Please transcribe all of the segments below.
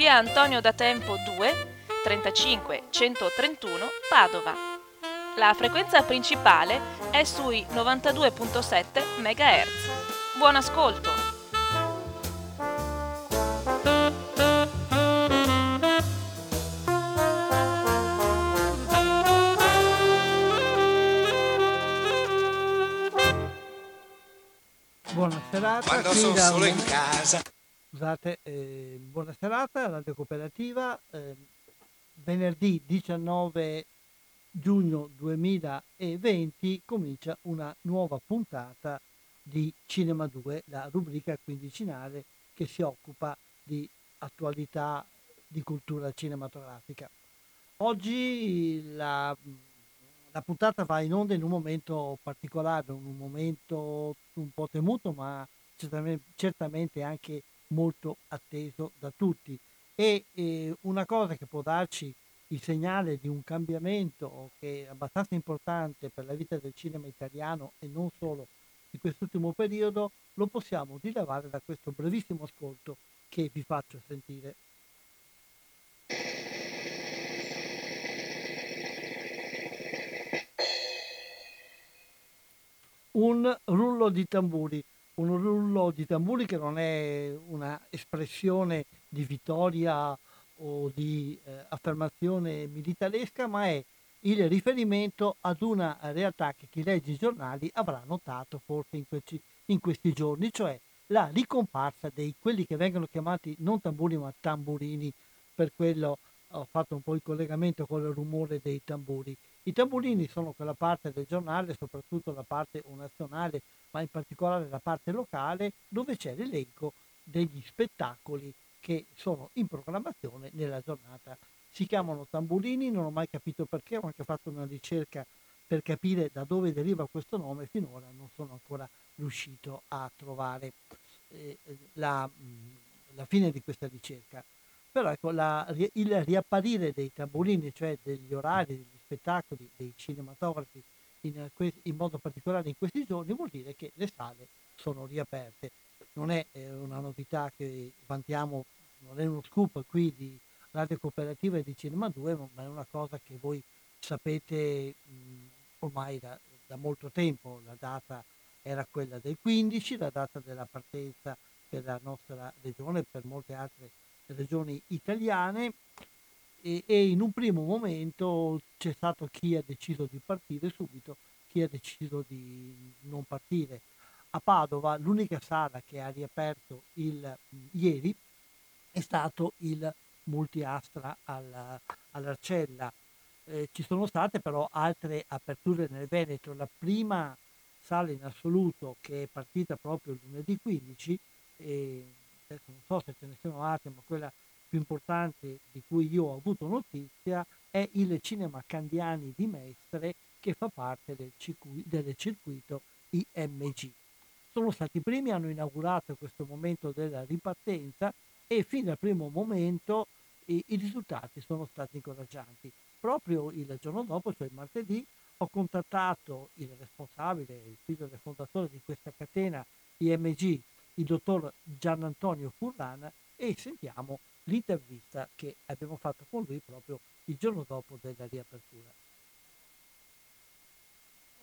via Antonio da Tempo 2 35 131 Padova. La frequenza principale è sui 92.7 MHz. Buon ascolto! Buona serata. Quando sono solo in casa. Scusate, eh, buona serata, Radio Cooperativa. eh, venerdì 19 giugno 2020 comincia una nuova puntata di Cinema 2, la rubrica quindicinale che si occupa di attualità di cultura cinematografica. Oggi la, la puntata va in onda in un momento particolare, un momento un po' temuto, ma certamente, certamente anche molto atteso da tutti. E eh, una cosa che può darci il segnale di un cambiamento che è abbastanza importante per la vita del cinema italiano e non solo in quest'ultimo periodo, lo possiamo rilevare da questo brevissimo ascolto che vi faccio sentire. un rullo di tamburi, un rullo di tamburi che non è una espressione di vittoria o di eh, affermazione militaresca, ma è il riferimento ad una realtà che chi legge i giornali avrà notato forse in, questi, in questi giorni, cioè la ricomparsa di quelli che vengono chiamati non tamburi ma tamburini, per quello ho fatto un po' il collegamento con il rumore dei tamburi. I tamburini sono quella parte del giornale, soprattutto la parte nazionale, ma in particolare la parte locale, dove c'è l'elenco degli spettacoli che sono in programmazione nella giornata. Si chiamano tamburini, non ho mai capito perché, ho anche fatto una ricerca per capire da dove deriva questo nome, finora non sono ancora riuscito a trovare eh, la, la fine di questa ricerca. Però ecco, la, il riapparire dei tamburini, cioè degli orari, degli spettacoli, dei cinematografi, in, in, modo particolare in questi giorni, vuol dire che le sale sono riaperte. Non è eh, una novità che vantiamo, non è uno scoop qui di Radio Cooperativa e di Cinema 2, ma è una cosa che voi sapete mh, ormai da, da molto tempo. La data era quella del 15, la data della partenza per la nostra regione e per molte altre regioni italiane e, e, in un primo momento c'è stato chi ha deciso di partire subito, chi ha deciso di non partire. A Padova l'unica sala che ha riaperto il, ieri è stato il multiastra al, all'Arcella. Eh, ci sono state però altre aperture nel Veneto. La prima sala in assoluto che è partita proprio lunedì 15 e adesso non so se ce ne sono altre, ma quella più importante di cui io ho avuto notizia è il Cinema Candiani di Mestre che fa parte del, circuito, del circuito IMG. Sono stati i primi, hanno inaugurato questo momento della ripartenza e fin dal primo momento i, i risultati sono stati incoraggianti. Proprio il giorno dopo, cioè il martedì, ho contattato il responsabile, il figlio del fondatore di questa catena IMG, il dottor Gian Antonio Furlana, e sentiamo l'intervista che abbiamo fatto con lui proprio il giorno dopo della riapertura.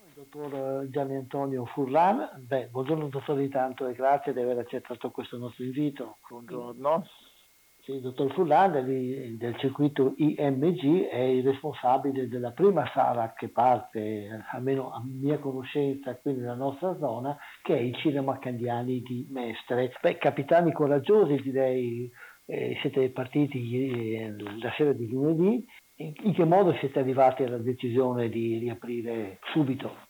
Il dottor Gianni Antonio Furlan, beh, buongiorno dottore intanto e grazie di aver accettato questo nostro invito. Buongiorno. il dottor Furlan del circuito IMG è il responsabile della prima sala che parte, almeno a mia conoscenza, qui nella nostra zona, che è il Cinema Candiani di Mestre. Beh, capitani coraggiosi direi, eh, siete partiti eh, la sera di lunedì, in, che modo siete arrivati alla decisione di riaprire subito?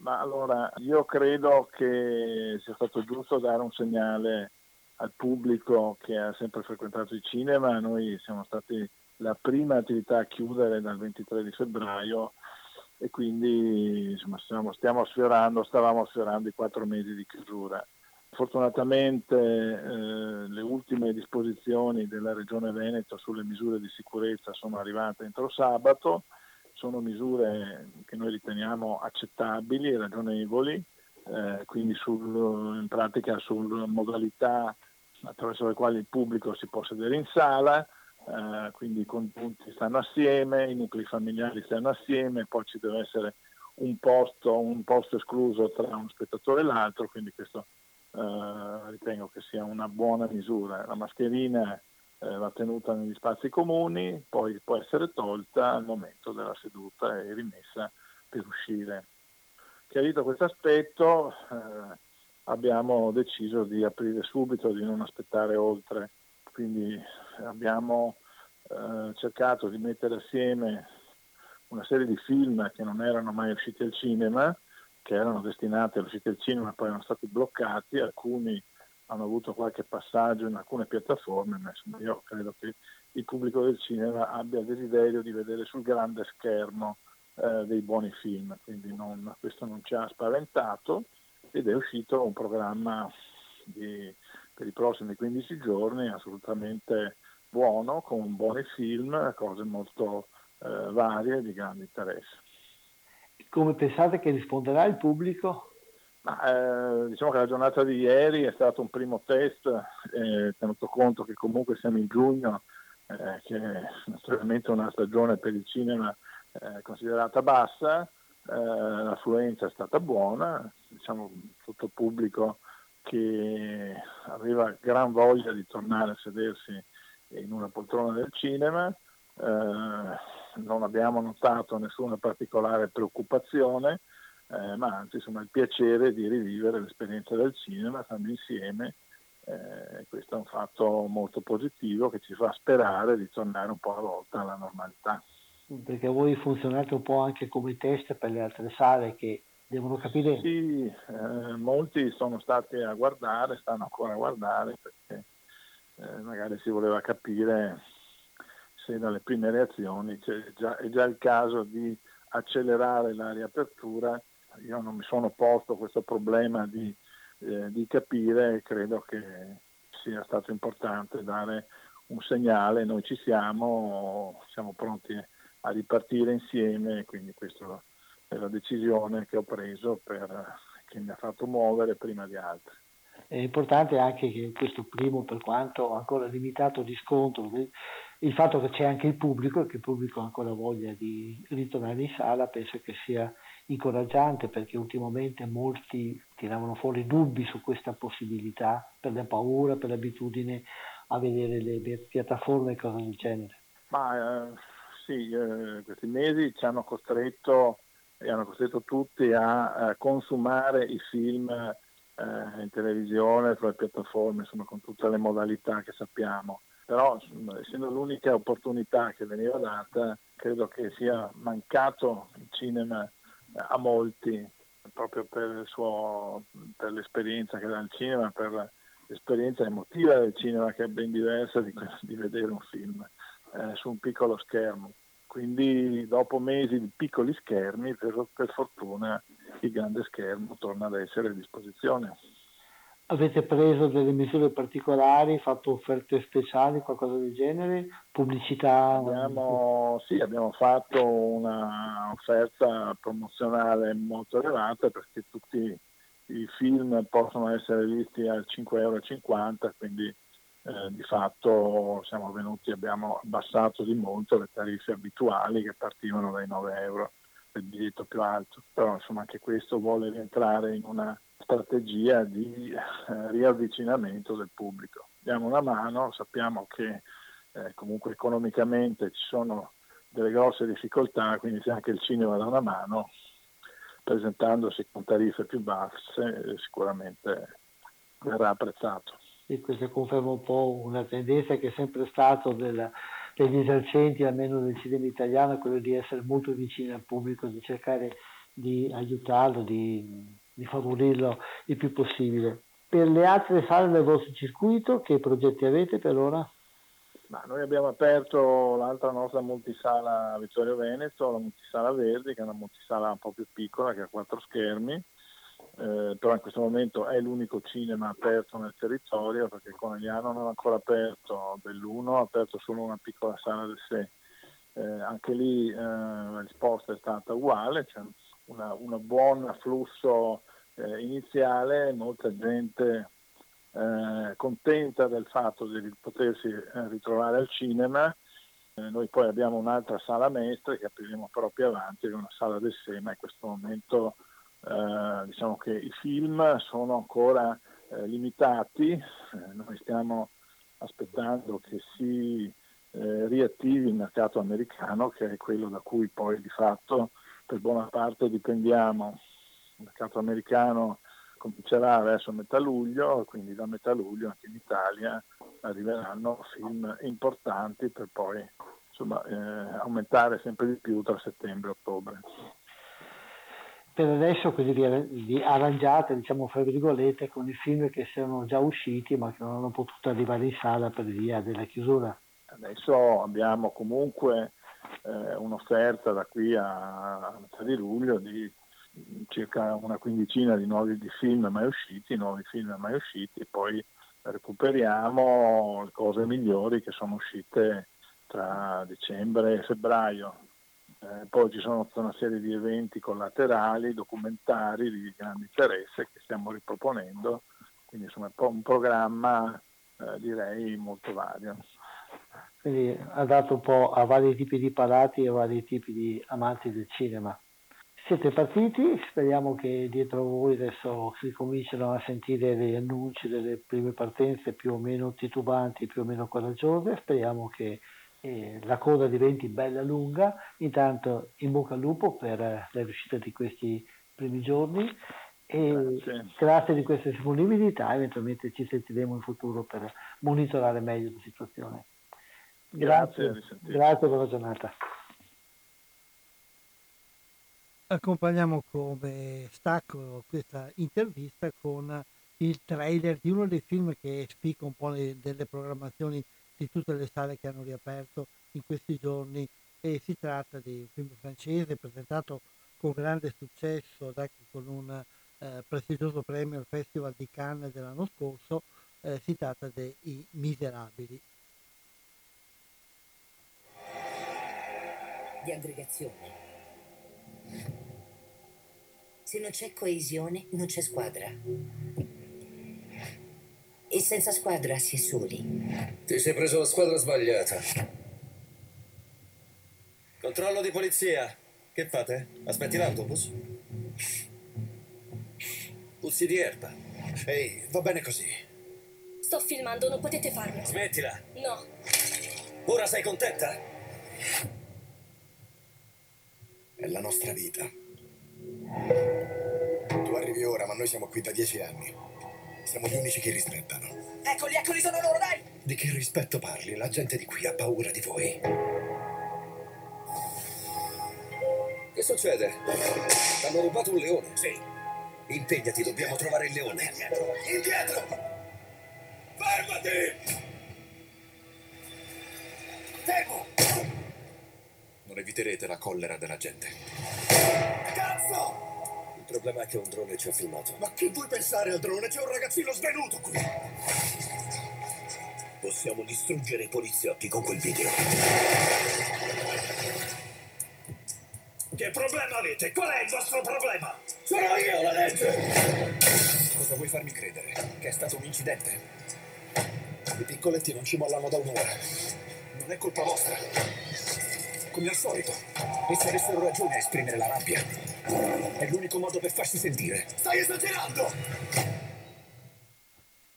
Ma allora, io credo che sia stato giusto dare un segnale al pubblico che ha sempre frequentato il cinema. Noi siamo stati la prima attività a chiudere dal 23 di febbraio e quindi insomma, stiamo, stiamo sfiorando, stavamo sfiorando i quattro mesi di chiusura. Fortunatamente eh, le ultime disposizioni della Regione Veneto sulle misure di sicurezza sono arrivate entro sabato, sono misure che noi riteniamo accettabili e ragionevoli, eh, quindi sul, in pratica sulle modalità attraverso le quali il pubblico si può sedere in sala, eh, quindi i congiunti stanno assieme, i nuclei familiari stanno assieme, poi ci deve essere un posto, un posto escluso tra uno spettatore e l'altro, quindi questo eh, ritengo che sia una buona misura. La mascherina eh, va tenuta negli spazi comuni, poi può essere tolta al momento della seduta e rimessa per uscire. Chiarito questo aspetto, eh, abbiamo deciso di aprire subito, di non aspettare oltre, quindi abbiamo eh, cercato di mettere assieme una serie di film che non erano mai usciti al cinema, che erano destinati all'uscita al cinema, poi erano stati bloccati, alcuni hanno avuto qualche passaggio in alcune piattaforme, ma insomma io credo che il pubblico del cinema abbia desiderio di vedere sul grande schermo eh, dei buoni film, quindi non, questo non ci ha spaventato ed è uscito un programma di, per i prossimi 15 giorni assolutamente buono, con buoni film, cose molto eh, varie di grande interesse. Come pensate che risponderà il pubblico? Ma, eh, diciamo che la giornata di ieri è stato un primo test, eh, tenuto conto che comunque siamo in giugno, eh, che è naturalmente una stagione per il cinema eh, considerata bassa, eh, l'affluenza è stata buona, diciamo tutto pubblico che aveva gran voglia di tornare a sedersi in una poltrona del cinema, eh, non abbiamo notato nessuna particolare preoccupazione, eh, ma anzi insomma, il piacere di rivivere l'esperienza del cinema stando insieme. Eh, questo è un fatto molto positivo che ci fa sperare di tornare un po' alla volta alla normalità perché voi funzionate un po' anche come test per le altre sale che devono capire. Sì, eh, molti sono stati a guardare, stanno ancora a guardare perché eh, magari si voleva capire se dalle prime reazioni già, è già il caso di accelerare la riapertura. Io non mi sono posto questo problema di, eh, di capire e credo che sia stato importante dare un segnale, noi ci siamo, siamo pronti a ripartire insieme, quindi questa è la decisione che ho preso per, che mi ha fatto muovere prima di altri. È importante anche che questo primo, per quanto ancora limitato riscontro, il fatto che c'è anche il pubblico e che il pubblico ha ancora voglia di ritornare in sala, penso che sia incoraggiante perché ultimamente molti tiravano fuori dubbi su questa possibilità per la paura, per l'abitudine a vedere le piattaforme e cose del genere. Ma, eh sì, eh, questi mesi ci hanno costretto e hanno costretto tutti a, a consumare i film eh, in televisione, sulle piattaforme, insomma con tutte le modalità che sappiamo. Però essendo l'unica opportunità che veniva data, credo che sia mancato il cinema a molti, proprio per, suo, per l'esperienza che dà il cinema, per l'esperienza emotiva del cinema che è ben diversa di di vedere un film eh, su un piccolo schermo. Quindi dopo mesi di piccoli schermi, per, per fortuna il grande schermo torna ad essere a disposizione. Avete preso delle misure particolari, fatto offerte speciali, qualcosa del genere? Pubblicità? Abbiamo, sì, abbiamo fatto un'offerta promozionale molto elevata perché tutti i film possono essere visti a 5,50 euro, quindi eh, di fatto siamo venuti, abbiamo abbassato di molto le tariffe abituali che partivano dai 9 euro del biglietto più alto, però insomma anche questo vuole rientrare in una strategia di eh, riavvicinamento del pubblico. Diamo una mano, sappiamo che eh, comunque economicamente ci sono delle grosse difficoltà, quindi se anche il cinema dà una mano, presentandosi con tariffe più basse, eh, sicuramente verrà apprezzato. Sì, questo conferma un po' una tendenza che è sempre stata della, degli esercenti, almeno del cinema italiano, quello di essere molto vicini al pubblico, di cercare di aiutarlo, di, di favorirlo il più possibile. Per le altre sale del vostro circuito, che progetti avete per ora? Ma noi abbiamo aperto l'altra nostra multisala Vittorio Veneto, la multisala Verdi, che è una multisala un po' più piccola, che ha quattro schermi, eh, però in questo momento è l'unico cinema aperto nel territorio, perché Conegliano non ha ancora aperto dell'uno, ha aperto solo una piccola sala del sé. Eh, anche lì eh, la risposta è stata uguale, c'è un buon afflusso eh, iniziale, molta gente eh, contenta del fatto di potersi eh, ritrovare al cinema. Eh, noi poi abbiamo un'altra sala mestra che apriremo più avanti, che è una sala del SEMA. In questo momento eh, diciamo che i film sono ancora eh, limitati, noi stiamo aspettando che si riattivi il mercato americano, che è quello da cui poi di fatto per buona parte dipendiamo. Il mercato americano comincerà verso metà luglio, quindi da metà luglio anche in Italia arriveranno film importanti per poi insomma, eh, aumentare sempre di più tra settembre e ottobre. Per adesso così vi arrangiate, diciamo fra virgolette, con i film che sono già usciti ma che non hanno potuto arrivare in sala per via della chiusura. Adesso abbiamo comunque eh, un'offerta da qui a, metà di luglio di circa una quindicina di nuovi di film mai usciti, nuovi film mai usciti, e poi recuperiamo le cose migliori che sono uscite tra dicembre e febbraio. Eh, poi ci sono tutta una serie di eventi collaterali, documentari di grande interesse che stiamo riproponendo, quindi insomma è un programma eh, direi molto vario. Quindi ha dato un po' a vari tipi di palati e a vari tipi di amanti del cinema. Siete partiti, speriamo che dietro voi adesso si cominciano a sentire degli annunci delle prime partenze più o meno titubanti, più o meno coraggiose, speriamo che eh, la coda diventi bella lunga, intanto in bocca al lupo per eh, la riuscita di questi primi giorni e grazie, grazie di questa disponibilità, eventualmente ci sentiremo in futuro per monitorare meglio la situazione. Grazie, grazie, grazie buona giornata. Accompagniamo come stacco questa intervista con il trailer di uno dei film che spica un po' le, delle programmazioni di tutte le sale che hanno riaperto in questi giorni. E si tratta di un film francese presentato con grande successo anche con un eh, prestigioso premio al Festival di Cannes dell'anno scorso, eh, si tratta dei Miserabili. Di aggregazione se non c'è coesione, non c'è squadra. E senza squadra si è soli. Ti sei preso la squadra sbagliata. Controllo di polizia. Che fate? Aspetti l'autobus? Puzzi di erba. Ehi, va bene così. Sto filmando, non potete farlo. Smettila. No. Ora sei contenta? È la nostra vita. Tu arrivi ora, ma noi siamo qui da dieci anni. Siamo gli unici che rispettano. Eccoli, eccoli, sono loro, dai! Di che rispetto parli? La gente di qui ha paura di voi. Che succede? Hanno rubato un leone? Sì. Impegnati, dobbiamo trovare il leone. Indietro! Indietro! Fermati! Fermo! Non eviterete la collera della gente. Cazzo! Il problema è che un drone ci ha filmato. Ma che vuoi pensare al drone? C'è un ragazzino svenuto qui! Possiamo distruggere i poliziotti con quel video. Che problema avete? Qual è il vostro problema? Sono io la legge! Cosa vuoi farmi credere? Che è stato un incidente? I piccoletti non ci mollano da un'ora. Non è colpa vostra. Come al solito, essi avessero ragione a esprimere la rabbia. È l'unico modo per farsi sentire. Stai esagerando!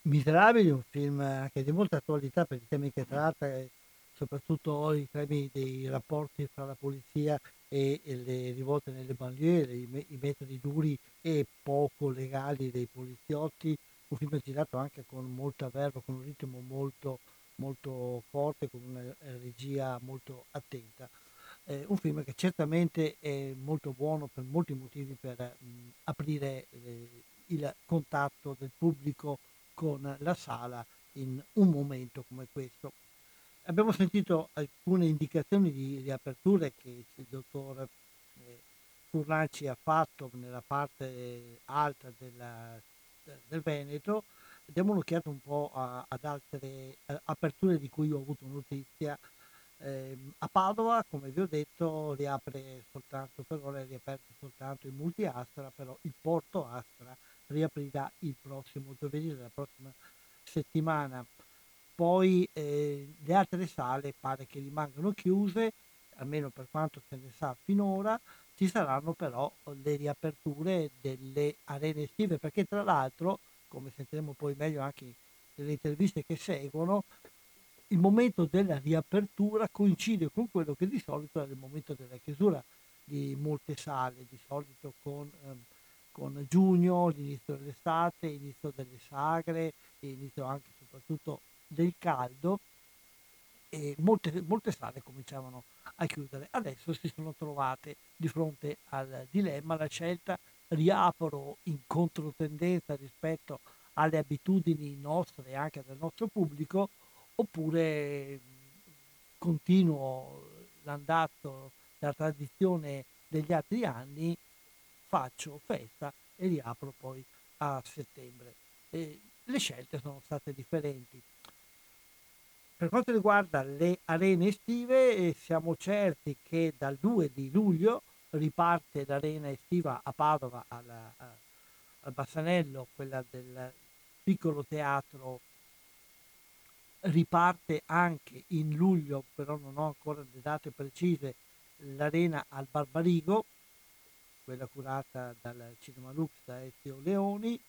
Miserabili un film anche di molta attualità per i temi che tratta, e soprattutto i temi dei rapporti fra la polizia e, e le rivolte nelle banlieue, i, me- i metodi duri e poco legali dei poliziotti, un film girato anche con molta verba, con un ritmo molto, molto forte, con una regia molto attenta. Eh, un film che certamente è molto buono per molti motivi per mh, aprire eh, il contatto del pubblico con la sala in un momento come questo. Abbiamo sentito alcune indicazioni di riaperture che il dottor eh, Furlanci ha fatto nella parte alta della, del Veneto. Diamo un'occhiata un po' a, ad altre a, aperture di cui ho avuto notizia. Eh, a Padova, come vi ho detto, riapre soltanto per ora, è riaperto soltanto il multi-Astra, però il Porto Astra riaprirà il prossimo giovedì della prossima settimana. Poi eh, le altre sale pare che rimangano chiuse, almeno per quanto se ne sa finora, ci saranno però le riaperture delle arene estive, perché tra l'altro, come sentiremo poi meglio anche nelle interviste che seguono, il momento della riapertura coincide con quello che di solito è il momento della chiusura di molte sale, di solito con... Ehm, con giugno, l'inizio dell'estate, l'inizio delle sagre, l'inizio anche e soprattutto del caldo e molte, molte sale cominciavano a chiudere. Adesso si sono trovate di fronte al dilemma, la scelta riapro in controtendenza rispetto alle abitudini nostre e anche del nostro pubblico oppure continuo l'andazzo, la tradizione degli altri anni faccio festa e riapro poi a settembre. E le scelte sono state differenti. Per quanto riguarda le arene estive, siamo certi che dal 2 di luglio riparte l'arena estiva a Padova al Bassanello, quella del piccolo teatro riparte anche in luglio, però non ho ancora le date precise, l'arena al Barbarigo, quella curata dal Cinema Lux da Ezio Leoni,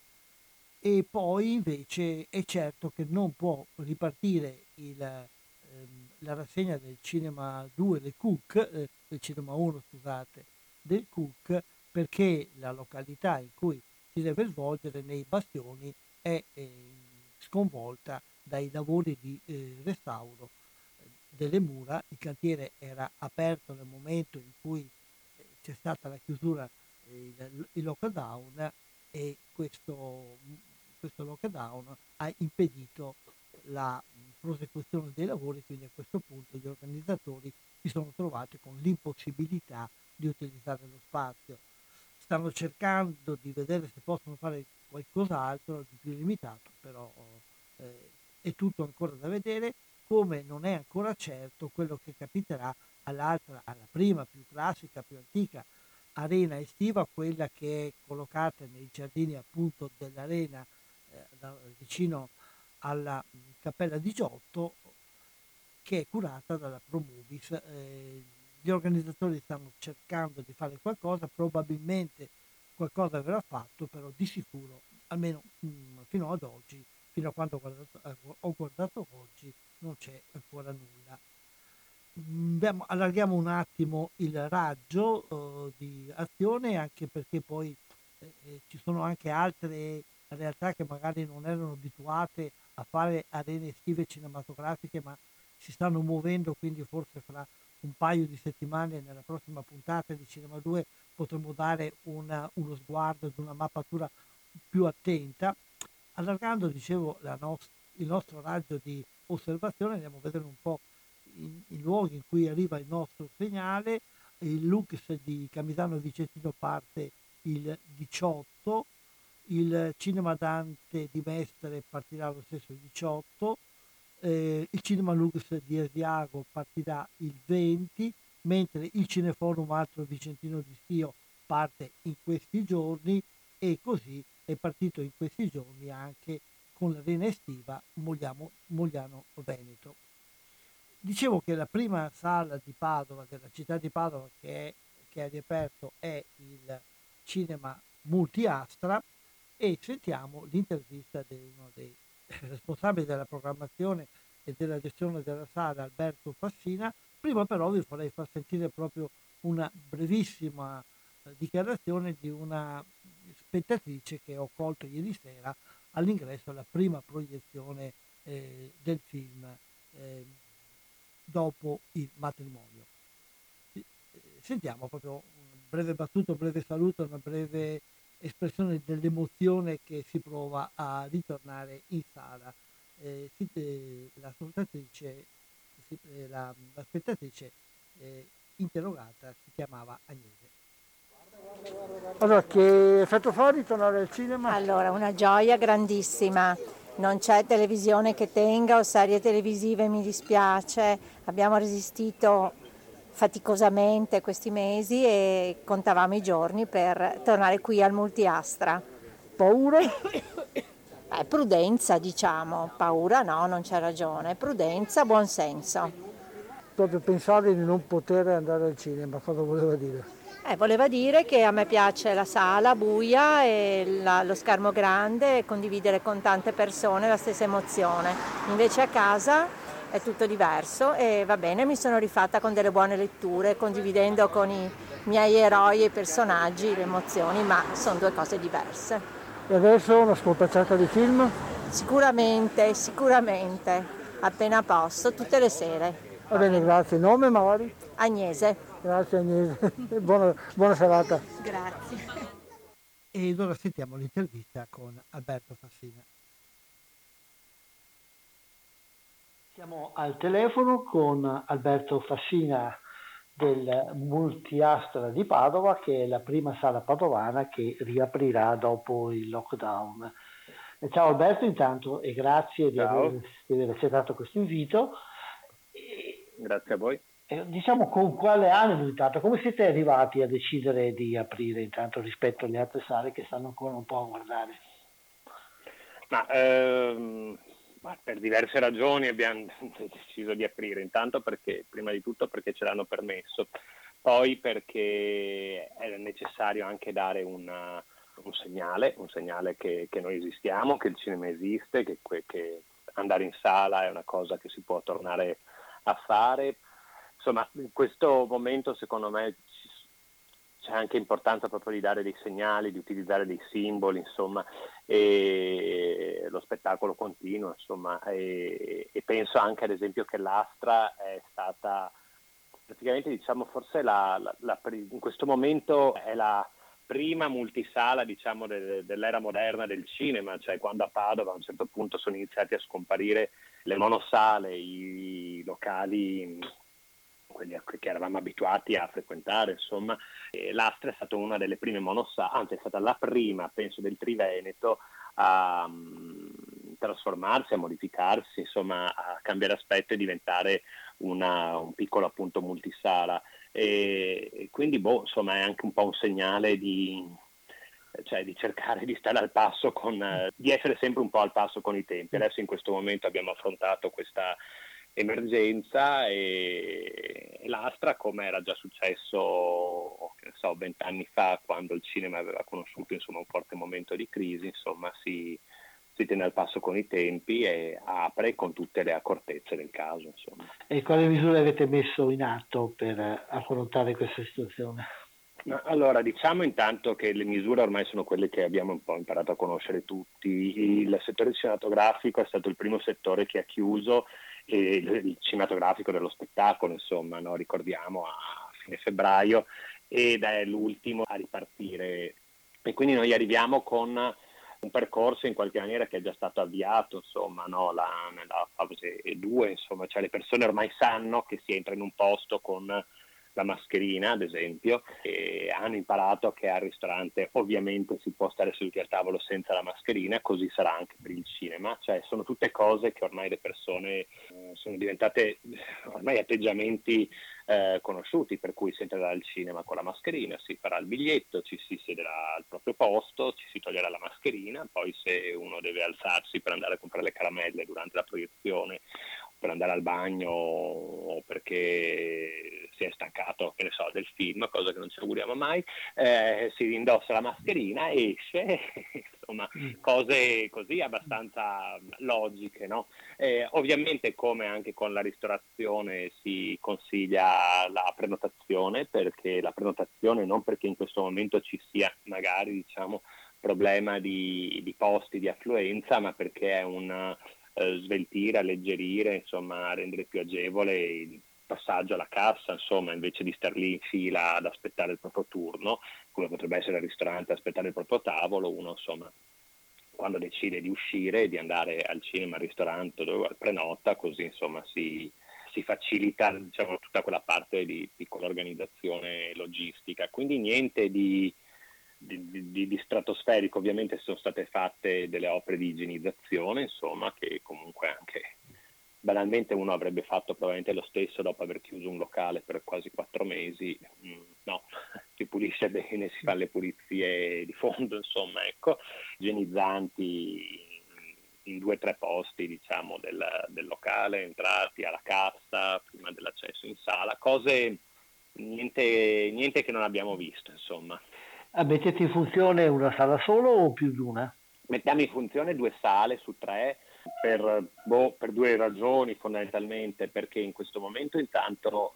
e poi invece è certo che non può ripartire il, ehm, la rassegna del Cinema 2 del Cook, eh, del Cinema 1 scusate, del Cook, perché la località in cui si deve svolgere nei bastioni è eh, sconvolta dai lavori di eh, restauro eh, delle mura. Il cantiere era aperto nel momento in cui c'è stata la chiusura, il, il lockdown e questo, questo lockdown ha impedito la prosecuzione dei lavori, quindi a questo punto gli organizzatori si sono trovati con l'impossibilità di utilizzare lo spazio. Stanno cercando di vedere se possono fare qualcos'altro di più limitato, però eh, è tutto ancora da vedere, come non è ancora certo quello che capiterà all'altra, alla prima più classica, più antica arena estiva, quella che è collocata nei giardini appunto dell'arena eh, da, vicino alla Cappella di Giotto, che è curata dalla Promovis. Eh, gli organizzatori stanno cercando di fare qualcosa, probabilmente qualcosa verrà fatto, però di sicuro, almeno mh, mm, fino ad oggi, fino a quando ho guardato, ho guardato oggi, non c'è ancora nulla. Abbiamo, allarghiamo un attimo il raggio uh, di azione anche perché poi eh, eh, ci sono anche altre realtà che magari non erano abituate a fare arene estive cinematografiche ma si stanno muovendo quindi forse fra un paio di settimane nella prossima puntata di Cinema 2 potremo dare una, uno sguardo ad una mappatura più attenta allargando dicevo nost- il nostro raggio di osservazione andiamo a vedere un po' i, luoghi in cui arriva il nostro segnale, il Lux di Camisano Vicentino parte il 18, il Cinema Dante di Mestre partirà lo stesso il 18, eh, il Cinema Lux di Asiago partirà il 20, mentre il Cineforum Altro Vicentino di Stio parte in questi giorni e così è partito in questi giorni anche con l'arena estiva Mogliano Veneto. Dicevo che la prima sala di Padova, della città di Padova, che è che ha riaperto è il cinema Multiastra e sentiamo l'intervista di uno dei responsabili della programmazione e della gestione della sala, Alberto Fassina. Prima però vi vorrei far sentire proprio una brevissima eh, dichiarazione di una spettatrice che ho colto ieri sera all'ingresso alla prima proiezione eh, del film eh, dopo il matrimonio. Eh, sentiamo proprio un breve battuto, un breve saluto, una breve espressione dell'emozione che si prova a ritornare in sala. Eh, eh, la, eh, la, la spettatrice eh, interrogata si chiamava Agnese. Allora, che effetto fa ritornare al cinema? Allora, una gioia grandissima. Non c'è televisione che tenga o serie televisive, mi dispiace. Abbiamo resistito faticosamente questi mesi e contavamo i giorni per tornare qui al Multiastra. Paura? Eh, prudenza, diciamo. Paura no, non c'è ragione. Prudenza, buonsenso. Proprio pensare di non poter andare al cinema, cosa voleva dire? Eh, voleva dire che a me piace la sala buia e la, lo schermo grande e condividere con tante persone la stessa emozione. Invece a casa è tutto diverso e va bene, mi sono rifatta con delle buone letture, condividendo con i miei eroi e personaggi le emozioni, ma sono due cose diverse. E adesso una scorpacciata di film? Sicuramente, sicuramente, appena posso, tutte le sere. Va bene, grazie. Nome magari? Agnese. Grazie Agnese, buona, buona serata. Grazie. E ora sentiamo l'intervista con Alberto Fassina. Siamo al telefono con Alberto Fassina del Multiastra di Padova, che è la prima sala padovana che riaprirà dopo il lockdown. Ciao Alberto intanto e grazie di aver, di aver, accettato questo invito. Grazie a voi. Diciamo con quale animo intanto, come siete arrivati a decidere di aprire intanto rispetto alle altre sale che stanno ancora un po' a guardare? Ma, ehm, per diverse ragioni abbiamo deciso di aprire, intanto perché, prima di tutto perché ce l'hanno permesso, poi perché è necessario anche dare una, un segnale, un segnale che, che, noi esistiamo, che il cinema esiste, che, che, andare in sala è una cosa che si può tornare a fare. Insomma, in questo momento secondo me c'è anche importanza proprio di dare dei segnali, di utilizzare dei simboli, insomma, e lo spettacolo continua, insomma, e, e penso anche ad esempio che l'Astra è stata praticamente diciamo forse la, la, la, in questo momento è la prima multisala diciamo de, dell'era moderna del cinema, cioè quando a Padova a un certo punto sono iniziati a scomparire le monosale, i locali quelli che eravamo abituati a frequentare, insomma, l'Astra è stata una delle prime monossale, anzi è stata la prima, penso, del Triveneto a um, trasformarsi, a modificarsi, insomma, a cambiare aspetto e diventare una, un piccolo appunto multisala. E, e quindi, boh, insomma, è anche un po' un segnale di, cioè di cercare di stare al passo con, di essere sempre un po' al passo con i tempi. Adesso in questo momento abbiamo affrontato questa emergenza e, e l'Astra, come era già successo so, vent'anni fa quando il cinema aveva conosciuto insomma, un forte momento di crisi, insomma, si, si tiene al passo con i tempi e apre con tutte le accortezze del caso. Insomma. E quali misure avete messo in atto per affrontare questa situazione? Allora, diciamo intanto che le misure ormai sono quelle che abbiamo un po' imparato a conoscere tutti. Il settore cinematografico è stato il primo settore che ha chiuso il cinematografico dello spettacolo, insomma, no? ricordiamo a fine febbraio ed è l'ultimo a ripartire. E quindi noi arriviamo con un percorso in qualche maniera che è già stato avviato, insomma, no? La, nella fase 2, insomma, cioè le persone ormai sanno che si entra in un posto con la mascherina, ad esempio, e hanno imparato che al ristorante ovviamente si può stare seduti al tavolo senza la mascherina, così sarà anche per il cinema, cioè sono tutte cose che ormai le persone eh, sono diventate ormai atteggiamenti eh, conosciuti, per cui si entrerà al cinema con la mascherina, si farà il biglietto, ci si siederà al proprio posto, ci si toglierà la mascherina, poi se uno deve alzarsi per andare a comprare le caramelle durante la proiezione per andare al bagno o perché si è stancato, che ne so, del film, cosa che non ci auguriamo mai, eh, si indossa la mascherina, esce, insomma, mm. cose così abbastanza logiche, no? eh, ovviamente come anche con la ristorazione si consiglia la prenotazione, perché la prenotazione non perché in questo momento ci sia magari, diciamo, problema di, di posti di affluenza, ma perché è un eh, sveltire, alleggerire, insomma, rendere più agevole il passaggio alla cassa, insomma, invece di star lì in fila ad aspettare il proprio turno, come potrebbe essere al ristorante aspettare il proprio tavolo, uno insomma quando decide di uscire, di andare al cinema, al ristorante, dove prenota, così insomma si, si facilita diciamo, tutta quella parte di piccola organizzazione logistica. Quindi niente di, di, di, di, stratosferico, ovviamente sono state fatte delle opere di igienizzazione, insomma, che comunque anche banalmente uno avrebbe fatto probabilmente lo stesso dopo aver chiuso un locale per quasi quattro mesi, mm, no, si pulisce bene, si fanno le pulizie di fondo, insomma, ecco, igienizzanti in due o tre posti diciamo, del, del, locale, entrati alla cassa, prima dell'accesso in sala, cose niente, niente che non abbiamo visto, insomma. Ah, mettete in funzione una sala solo o più di una? Mettiamo in funzione due sale su tre per, boh, per due ragioni fondamentalmente, perché in questo momento intanto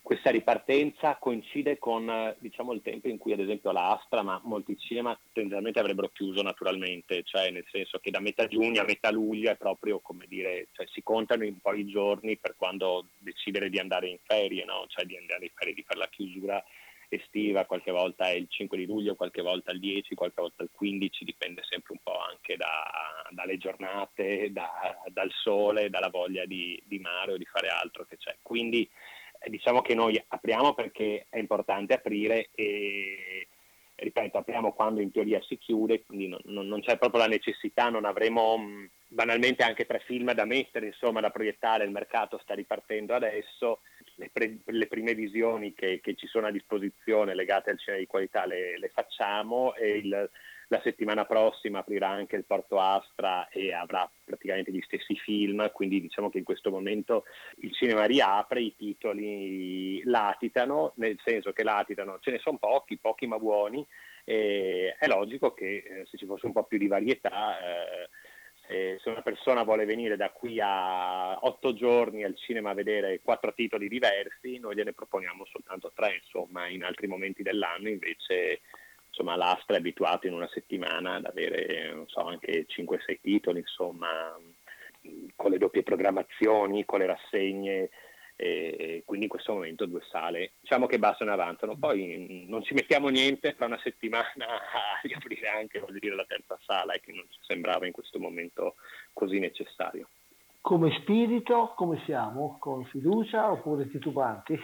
questa ripartenza coincide con diciamo, il tempo in cui ad esempio l'Astra, ma molti cinema tendenzialmente avrebbero chiuso naturalmente, cioè nel senso che da metà giugno a metà luglio è proprio come dire, cioè, si contano un po' i giorni per quando decidere di andare in ferie, no? cioè di andare in ferie, di fare la chiusura estiva, qualche volta è il 5 di luglio, qualche volta il 10, qualche volta il 15, dipende sempre un po' anche da, dalle giornate, da, dal sole, dalla voglia di, di, mare o di fare altro che c'è. Quindi eh, diciamo che noi apriamo perché è importante aprire e ripeto, apriamo quando in teoria si chiude, quindi non, non, non c'è proprio la necessità, non avremo mh, banalmente anche tre film da mettere, insomma, da proiettare, il mercato sta ripartendo adesso le, pre, le prime visioni che, che, ci sono a disposizione legate al cinema di qualità le, le facciamo e il, la settimana prossima aprirà anche il Porto Astra e avrà praticamente gli stessi film, quindi diciamo che in questo momento il cinema riapre, i titoli latitano, nel senso che latitano, ce ne sono pochi, pochi ma buoni, è logico che eh, se ci fosse un po' più di varietà eh, eh, se una persona vuole venire da qui a otto giorni al cinema a vedere quattro titoli diversi, noi gliene proponiamo soltanto tre, insomma, in altri momenti dell'anno. Invece insomma, l'Astra è abituato in una settimana ad avere so, anche 5-6 titoli, insomma, con le doppie programmazioni, con le rassegne e quindi in questo momento due sale diciamo che bastano e avanzano poi non ci mettiamo niente fra una settimana a riaprire anche voglio dire la terza sala e che non ci sembrava in questo momento così necessario come spirito come siamo? con fiducia oppure titubanti?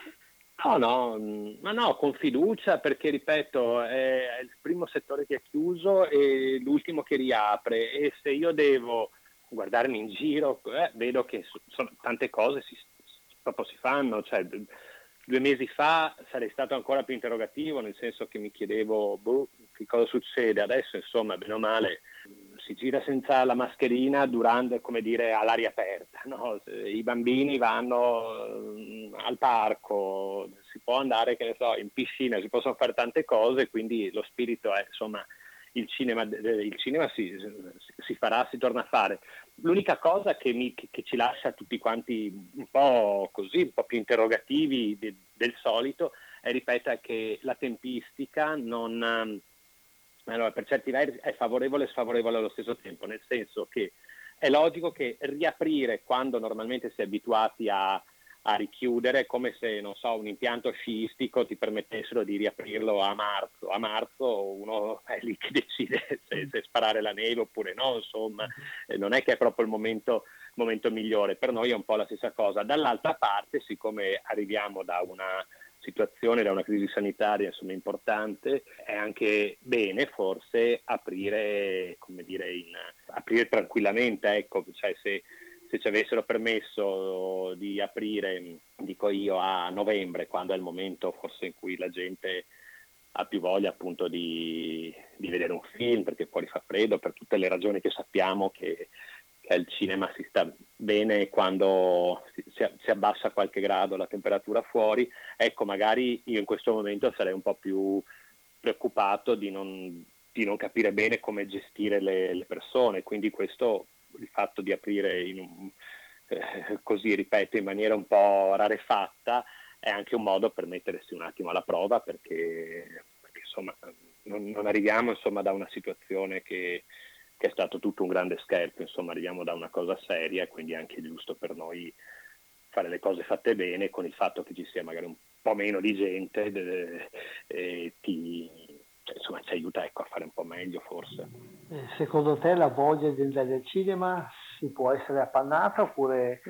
No, no, ma no, con fiducia perché ripeto è il primo settore che è chiuso e l'ultimo che riapre e se io devo guardarmi in giro eh, vedo che sono, tante cose si, proprio si fanno, cioè, due mesi fa sarei stato ancora più interrogativo, nel senso che mi chiedevo boh, che cosa succede, adesso insomma, bene o male, si gira senza la mascherina durante, come dire, all'aria aperta, no? i bambini vanno mm, al parco, si può andare, che ne so, in piscina, si possono fare tante cose, quindi lo spirito è, insomma, il cinema, il cinema si, si, farà, si torna a fare. L'unica cosa che, mi, che, ci lascia tutti quanti un po' così, un po' più interrogativi de, del solito, è, ripeto, che la tempistica non, allora, per certi versi è favorevole e sfavorevole allo stesso tempo, nel senso che è logico che riaprire quando normalmente si è abituati a, a richiudere, come se non so, un impianto sciistico ti permettessero di riaprirlo a marzo. A marzo uno è lì che decide se, se sparare la neve oppure no, insomma, non è che è proprio il momento, momento migliore. Per noi è un po' la stessa cosa. Dall'altra parte, siccome arriviamo da una situazione, da una crisi sanitaria insomma, importante, è anche bene forse aprire, come dire, in, aprire tranquillamente, ecco, cioè se se ci avessero permesso di aprire, dico io, a novembre, quando è il momento forse in cui la gente ha più voglia appunto di, di vedere un film, perché fuori fa freddo, per tutte le ragioni che sappiamo che, che al cinema si sta bene quando si, si, abbassa qualche grado la temperatura fuori, ecco magari io in questo momento sarei un po' più preoccupato di non, di non capire bene come gestire le, le, persone, quindi questo il fatto di aprire un, eh, così, ripeto, in maniera un po' rarefatta è anche un modo per mettersi un attimo alla prova perché, perché insomma non, non arriviamo insomma, da una situazione che, che, è stato tutto un grande scherzo, insomma arriviamo da una cosa seria e quindi è anche giusto per noi fare le cose fatte bene con il fatto che ci sia magari un po' meno di gente de, e ti, cioè, insomma, ci aiuta ecco, a fare un po' meglio forse. Eh, secondo te la voglia di andare al cinema si può essere appannata oppure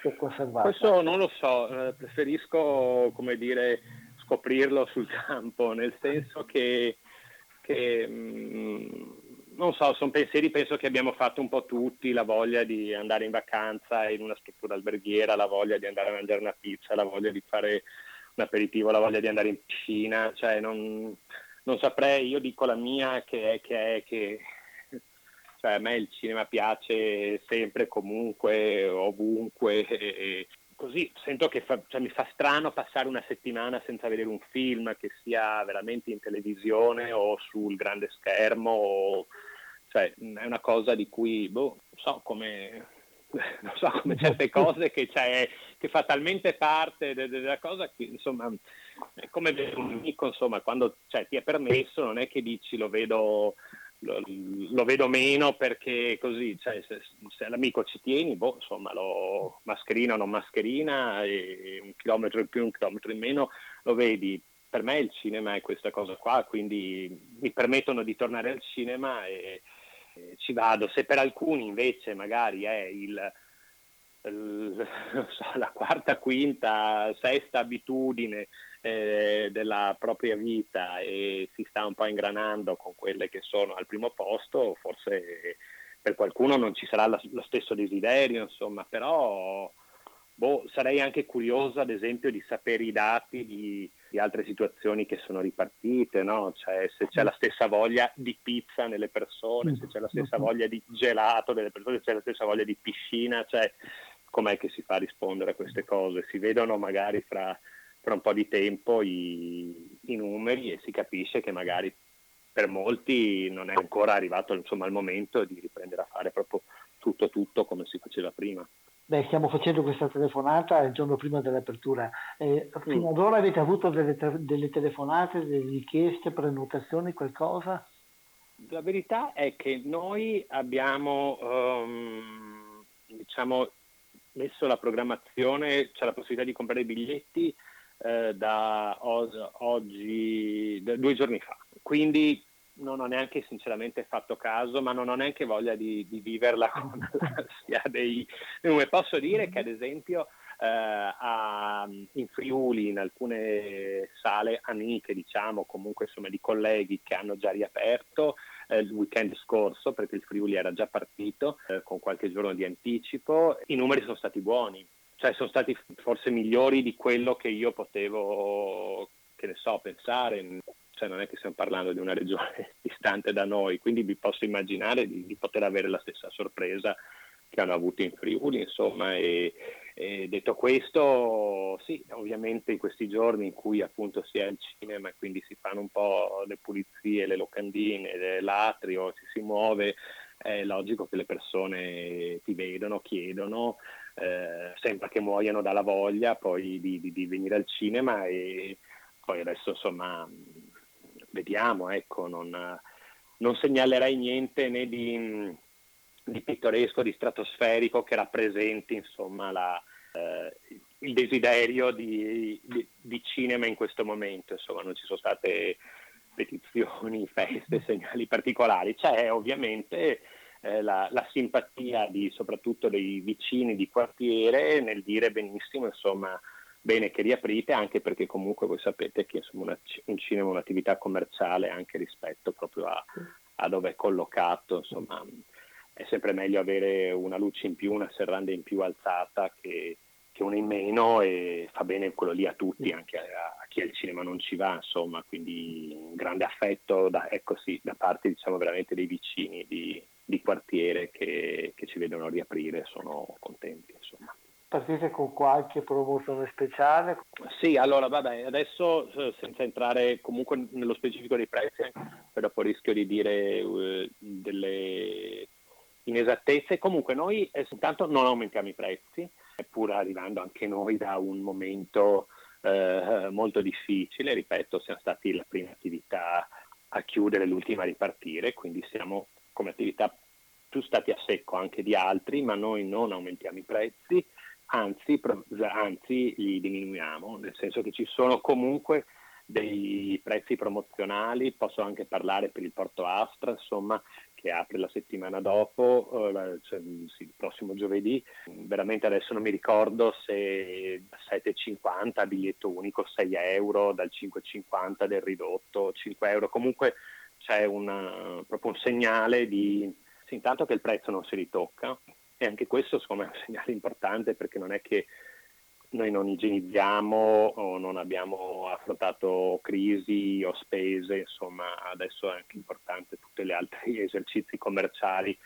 si è conservata? Questo non lo so, eh, preferisco come dire scoprirlo sul campo, nel senso che, che mh, mm, non so, sono pensieri penso che abbiamo fatto un po' tutti, la voglia di andare in vacanza in una struttura alberghiera, la voglia di andare a mangiare una pizza, la voglia di fare un aperitivo, la voglia di andare in piscina, cioè non, non saprei, io dico la mia che è che, è, che cioè a me il cinema piace sempre, comunque, ovunque, e, così sento che fa, cioè, mi fa strano passare una settimana senza vedere un film che sia veramente in televisione o sul grande schermo, o, cioè è una cosa di cui, boh, non so come, non so come certe cose che, che fa talmente parte de, de, della cosa che insomma è come vedere un amico insomma quando cioè, ti è permesso non è che dici lo vedo lo, lo, vedo meno perché così, cioè, se, se, l'amico ci tieni, boh, insomma, lo mascherina o non mascherina, un chilometro in più, un chilometro in meno, lo vedi. Per me il cinema è questa cosa qua, quindi mi permettono di tornare al cinema e, e ci vado. Se per alcuni invece magari è il, la quarta, quinta, sesta abitudine eh, della propria vita e si sta un po' ingranando con quelle che sono al primo posto, forse per qualcuno non ci sarà la, lo stesso desiderio, insomma, però boh, sarei anche curiosa ad esempio di sapere i dati di, di altre situazioni che sono ripartite, no? cioè, se c'è la stessa voglia di pizza nelle persone, se c'è la stessa voglia di gelato nelle persone, se c'è la stessa voglia di piscina, cioè com'è che si fa a rispondere a queste cose? Si vedono magari fra per un po' di tempo i, i numeri e si capisce che magari per molti non è ancora arrivato insomma, il momento di riprendere a fare proprio tutto tutto come si faceva prima. Beh, stiamo facendo questa telefonata il giorno prima dell'apertura. Eh, fino mm. ad ora avete avuto delle, delle, telefonate, delle richieste, prenotazioni, qualcosa? La verità è che noi abbiamo um, diciamo, messo la programmazione, c'è la possibilità di comprare i biglietti eh, da oggi, da due giorni fa. Quindi non ho neanche sinceramente fatto caso, ma non ho neanche voglia di, di viverla con l'ansia dei... Come posso dire che ad esempio eh, a, in Friuli, in alcune sale amiche, diciamo, comunque insomma di colleghi che hanno già riaperto eh, il weekend scorso, perché il Friuli era già partito eh, con qualche giorno di anticipo, i numeri sono stati buoni cioè sono stati forse migliori di quello che io potevo, che ne so, pensare. Cioè non è che stiamo parlando di una regione distante da noi, quindi vi posso immaginare di, di poter avere la stessa sorpresa che hanno avuto in Friuli, insomma, e, e, detto questo, sì, ovviamente in questi giorni in cui appunto si è al cinema e quindi si fanno un po' le pulizie, le locandine, l'atrio, ci si muove, è logico che le persone ti vedono, chiedono, eh, sembra che muoiano dalla voglia poi di, di, di, venire al cinema e poi adesso insomma vediamo, ecco, non, non segnalerei niente né di, di, pittoresco, di stratosferico che rappresenti insomma la, eh, il desiderio di, di, cinema in questo momento, insomma non ci sono state petizioni, feste, segnali particolari, c'è ovviamente eh, la, la, simpatia di, soprattutto dei vicini di quartiere nel dire benissimo, insomma, bene che riaprite, anche perché comunque voi sapete che insomma, una, un cinema è un'attività commerciale anche rispetto proprio a, a dove è collocato, insomma, è sempre meglio avere una luce in più, una serranda in più alzata che, che una in meno e fa bene quello lì a tutti, anche a, a, chi al cinema non ci va, insomma, quindi un grande affetto da, ecco sì, da parte diciamo veramente dei vicini di, di quartiere che, che ci vedono riaprire sono contenti. Insomma. Partite con qualche promozione speciale? Sì, allora vabbè, adesso senza entrare comunque nello specifico dei prezzi, poi dopo rischio di dire uh, delle inesattezze, comunque noi eh, intanto non aumentiamo i prezzi, pur arrivando anche noi da un momento eh, molto difficile, ripeto, siamo stati la prima attività a chiudere, l'ultima a ripartire, quindi siamo come attività più stati a secco anche di altri, ma noi non aumentiamo i prezzi, anzi, anzi li diminuiamo, nel senso che ci sono comunque dei prezzi promozionali, posso anche parlare per il Porto Astra, insomma, che apre la settimana dopo, eh, cioè, sì, il prossimo giovedì, veramente adesso non mi ricordo se 7,50 biglietto unico, 6 euro, dal 5,50 del ridotto, 5 euro, comunque c'è una, proprio un segnale di, sì, intanto che il prezzo non si ritocca, e anche questo secondo me è un segnale importante perché non è che noi non igienizziamo o non abbiamo affrontato crisi o spese, insomma adesso è anche importante tutti gli altri esercizi commerciali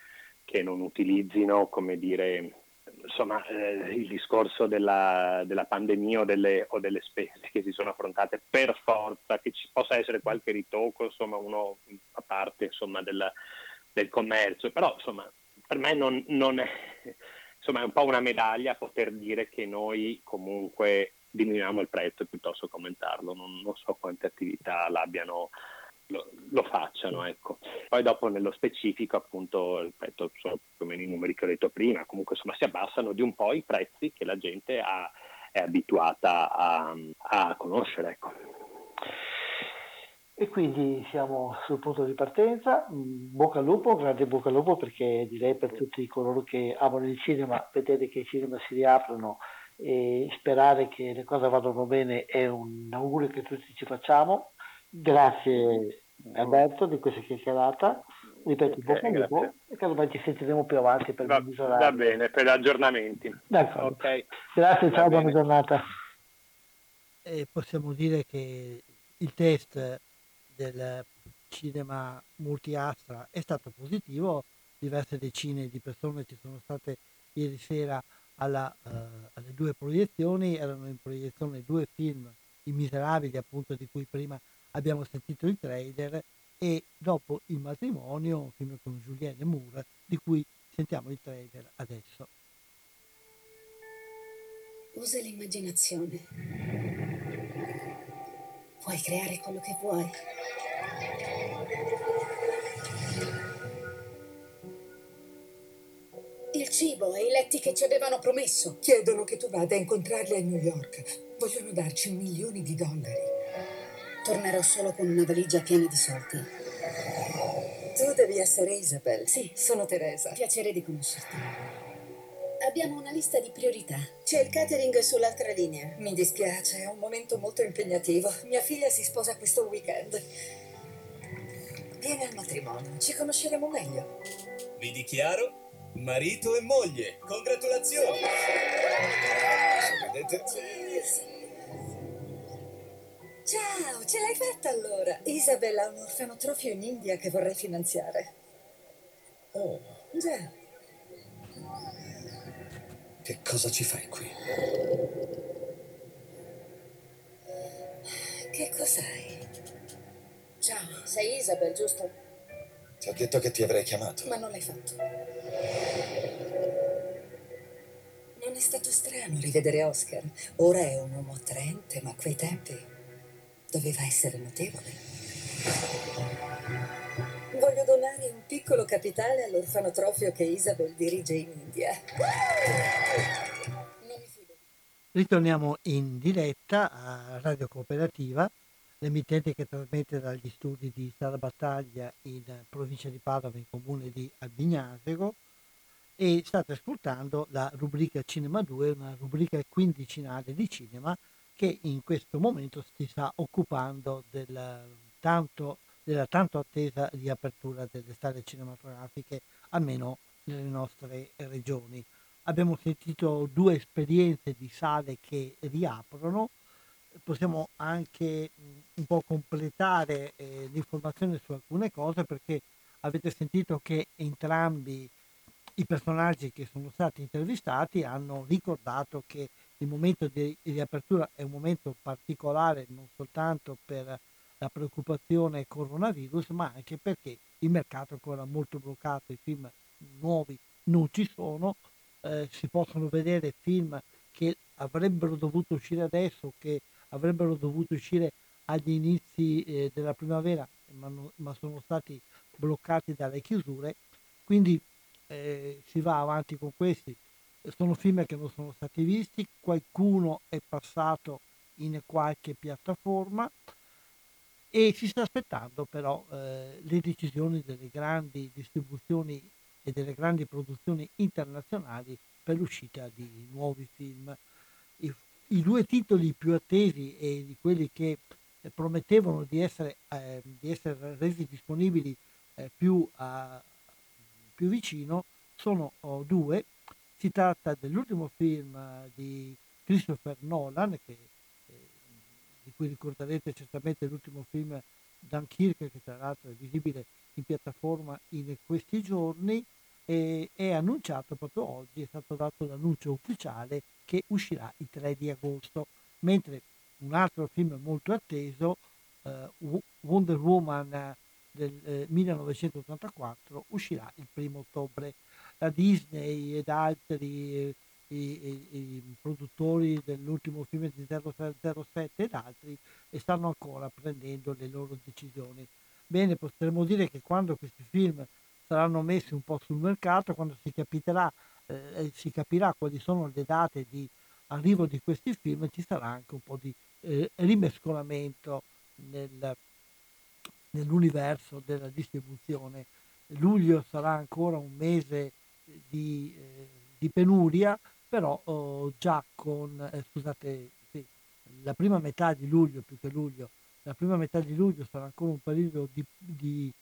che non utilizzino, come dire, insomma eh, il discorso della, della pandemia o delle, o delle, spese che si sono affrontate per forza, che ci possa essere qualche ritocco, insomma uno a parte insomma, del, del commercio, però insomma per me non, non è, insomma, è un po' una medaglia poter dire che noi comunque diminuiamo il prezzo piuttosto che aumentarlo. Non, non so quante attività l'abbiano, lo, lo, facciano. Ecco. Poi dopo nello specifico, appunto, ripeto, sono più o meno i numeri che ho detto prima, comunque insomma, si abbassano di un po' i prezzi che la gente ha, è abituata a, a conoscere. Ecco. E quindi siamo sul punto di partenza. Bocca al lupo, grande bocca al lupo perché direi per tutti coloro che amano il cinema, vedere che i cinema si riaprono e sperare che le cose vadano bene è un augurio che tutti ci facciamo. Grazie Alberto di questa chiacchierata. Ripeto, bocca al lupo e casomai ci sentiremo più avanti per va, misurare. Va bene, per aggiornamenti. D'accordo. Okay. Grazie, va ciao, bene. buona giornata. E possiamo dire che il test del cinema multiastra è stato positivo, diverse decine di persone ci sono state ieri sera alla, uh, alle due proiezioni, erano in proiezione due film, I Miserabili appunto di cui prima abbiamo sentito il trailer e dopo Il matrimonio, un film con Julienne Moore di cui sentiamo il trailer adesso. Usa l'immaginazione. Puoi creare quello che vuoi. Il cibo e i letti che ci avevano promesso. Chiedono che tu vada a incontrarli a New York. Vogliono darci milioni di dollari. Tornerò solo con una valigia piena di soldi. Tu devi essere Isabel. Sì, sono Teresa. Piacere di conoscerti. Abbiamo una lista di priorità. C'è il catering sull'altra linea. Mi dispiace, è un momento molto impegnativo. Mia figlia si sposa questo weekend. Vieni al matrimonio, ci conosceremo meglio. Vi dichiaro marito e moglie. Congratulazioni! Vedete? Ciao, ce l'hai fatta allora. Isabella ha un orfanotrofio in India che vorrei finanziare. Oh. Già. Che cosa ci fai qui? Che cos'hai? Ciao, sei Isabel, giusto? Ti ho detto che ti avrei chiamato. Ma non l'hai fatto. Non è stato strano rivedere Oscar. Ora è un uomo attraente, ma a quei tempi doveva essere notevole. Voglio donare un piccolo capitale all'orfanotrofio che Isabel dirige in India. Ritorniamo in diretta a Radio Cooperativa l'emittente che trasmette dagli studi di Sala Battaglia in provincia di Padova, in comune di Albignasego, e state ascoltando la rubrica Cinema 2, una rubrica quindicinale di cinema che in questo momento si sta occupando del tanto, della tanto attesa riapertura delle sale cinematografiche, almeno nelle nostre regioni. Abbiamo sentito due esperienze di sale che riaprono, possiamo anche un po' completare eh, l'informazione su alcune cose perché avete sentito che entrambi i personaggi che sono stati intervistati hanno ricordato che il momento di riapertura è un momento particolare non soltanto per la preoccupazione coronavirus, ma anche perché il mercato è ancora molto bloccato, i film nuovi non ci sono, eh, si possono vedere film che avrebbero dovuto uscire adesso, che avrebbero dovuto uscire agli inizi eh, della primavera, ma, no, ma, sono stati bloccati dalle chiusure, quindi eh, si va avanti con questi. Sono film che non sono stati visti, qualcuno è passato in qualche piattaforma e si sta aspettando però eh, le decisioni delle grandi distribuzioni e delle grandi produzioni internazionali per l'uscita di nuovi film. I, i due titoli più attesi e di quelli che eh, promettevano di essere, eh, di essere, resi disponibili eh, più, a, più, vicino sono oh, due. Si tratta dell'ultimo film eh, di Christopher Nolan, che, eh, di cui ricorderete certamente l'ultimo film Dunkirk, che tra l'altro è visibile in piattaforma in questi giorni, e è annunciato proprio oggi, è stato dato l'annuncio ufficiale che uscirà il 3 di agosto, mentre un altro film molto atteso, eh, Wonder Woman del eh, 1984, uscirà il primo ottobre. La Disney ed altri i, i, i, produttori dell'ultimo film di 007 ed altri stanno ancora prendendo le loro decisioni. Bene, potremmo dire che quando questi film saranno messi un po' sul mercato, quando si, capiterà, eh, si capirà quali sono le date di arrivo di questi film, ci sarà anche un po' di eh, rimescolamento nel, nell'universo della distribuzione. Luglio sarà ancora un mese di, eh, di penuria, però oh, già con, eh, scusate, sì, la prima metà di luglio, più che luglio, la prima metà di luglio sarà ancora un periodo di, di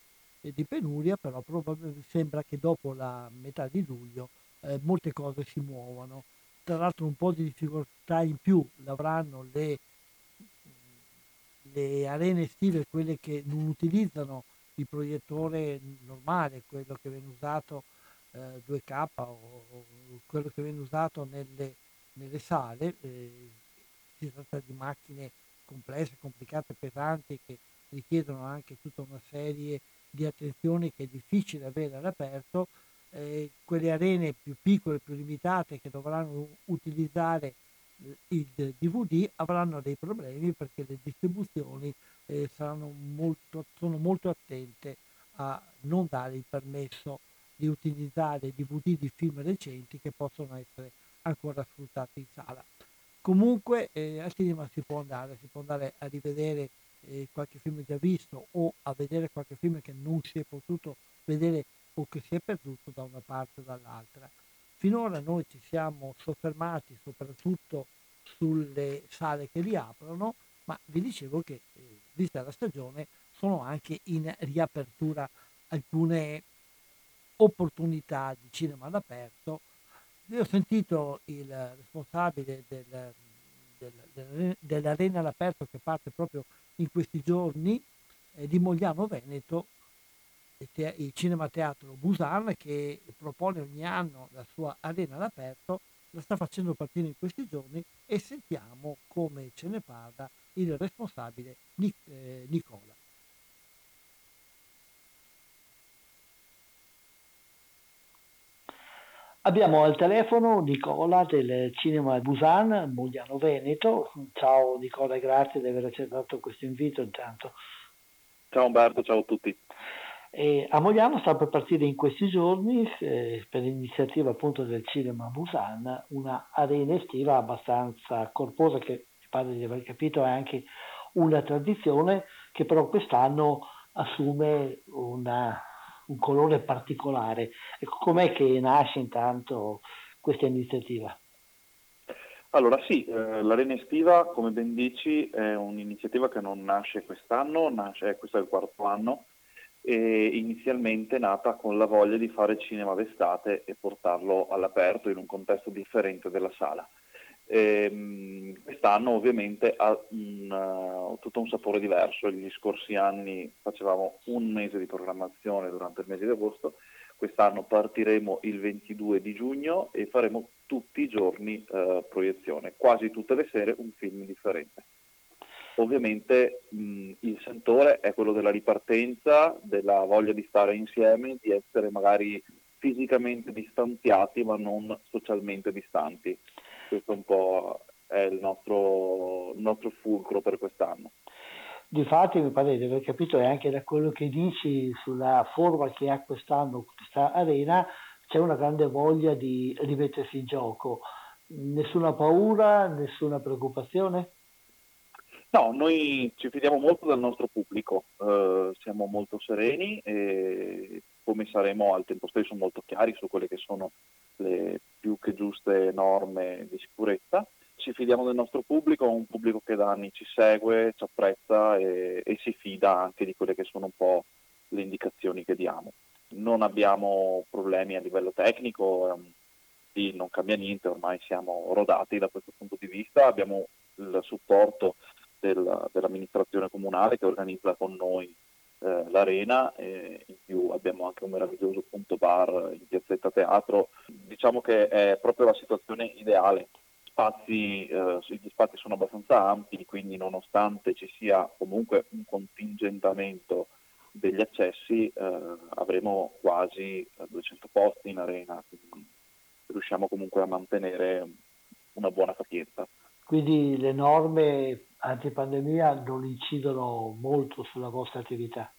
di penuria, però probabilmente sembra che dopo la metà di luglio eh, molte cose si muovano. Tra l'altro un po' di difficoltà in più l'avranno le, le arene estive, quelle che non utilizzano il proiettore normale, quello che viene usato eh, 2K o, o, quello che viene usato nelle, nelle sale. Eh, si tratta di macchine complesse, complicate, pesanti che richiedono anche tutta una serie di attenzioni che è difficile avere all'aperto, eh, quelle arene più piccole, più limitate che dovranno utilizzare il DVD avranno dei problemi perché le distribuzioni eh, molto, sono molto attente a non dare il permesso di utilizzare DVD di film recenti che possono essere ancora sfruttati in sala. Comunque eh, al cinema si può andare, si può andare a rivedere eh, qualche film già visto o a vedere qualche film che non si è potuto vedere o che si è perduto da una parte o dall'altra. Finora noi ci siamo soffermati soprattutto sulle sale che riaprono, ma vi dicevo che, eh, vista la stagione, sono anche in riapertura alcune opportunità di cinema all'aperto. Io ho sentito il responsabile del, del, dell'arena all'aperto che parte proprio in questi giorni eh, di Mogliano Veneto, il Cinema Teatro Busan che propone ogni anno la sua arena all'aperto, la sta facendo partire in questi giorni e sentiamo come ce ne parla il responsabile Nic- eh, Nicola. Abbiamo al telefono Nicola del Cinema Busan, Mogliano Veneto. Ciao Nicola, grazie di aver accettato questo invito intanto. Ciao Umberto, ciao a tutti. E a Mogliano sta per partire in questi giorni, eh, per l'iniziativa appunto del Cinema Busan, una arena estiva abbastanza corposa che mi pare di aver capito è anche una tradizione che però quest'anno assume una un colore particolare. Ecco, com'è che nasce intanto questa iniziativa? Allora sì, eh, l'Arena Estiva, come ben dici, è un'iniziativa che non nasce quest'anno, nasce, questo è il quarto anno, e inizialmente nata con la voglia di fare cinema d'estate e portarlo all'aperto in un contesto differente della sala. E, ehm, quest'anno ovviamente ha mh, uh, tutto un sapore diverso. Gli scorsi anni facevamo un mese di programmazione durante il mese di agosto, quest'anno partiremo il 22 di giugno e faremo tutti i giorni uh, proiezione, quasi tutte le sere un film differente. Ovviamente mh, il sentore è quello della ripartenza, della voglia di stare insieme, di essere magari fisicamente distanziati ma non socialmente distanti. Questo un po' è il nostro, il nostro fulcro per quest'anno. Difatti mi pare di aver capito e anche da quello che dici sulla forma che ha quest'anno questa arena c'è una grande voglia di rimettersi in gioco. Nessuna paura, nessuna preoccupazione? No, noi ci fidiamo molto del nostro pubblico, eh, siamo molto sereni e come saremo al tempo stesso molto chiari su quelle che sono le più che giuste norme di sicurezza. Ci fidiamo del nostro pubblico, un pubblico che da anni ci segue, ci apprezza e, e si fida anche di quelle che sono un po' le indicazioni che diamo. Non abbiamo problemi a livello tecnico, sì, non cambia niente, ormai siamo rodati da questo punto di vista, abbiamo il supporto del, dell'amministrazione comunale che organizza con noi eh, l'arena e in più abbiamo anche un meraviglioso punto bar in piazzetta teatro. Diciamo che è proprio la situazione ideale. Spazi, eh, gli spazi sono abbastanza ampi, quindi nonostante ci sia comunque un contingentamento degli accessi, eh, avremo quasi 200 posti in arena, quindi riusciamo comunque a mantenere una buona capienza. Quindi le norme antipandemia non incidono molto sulla vostra attività?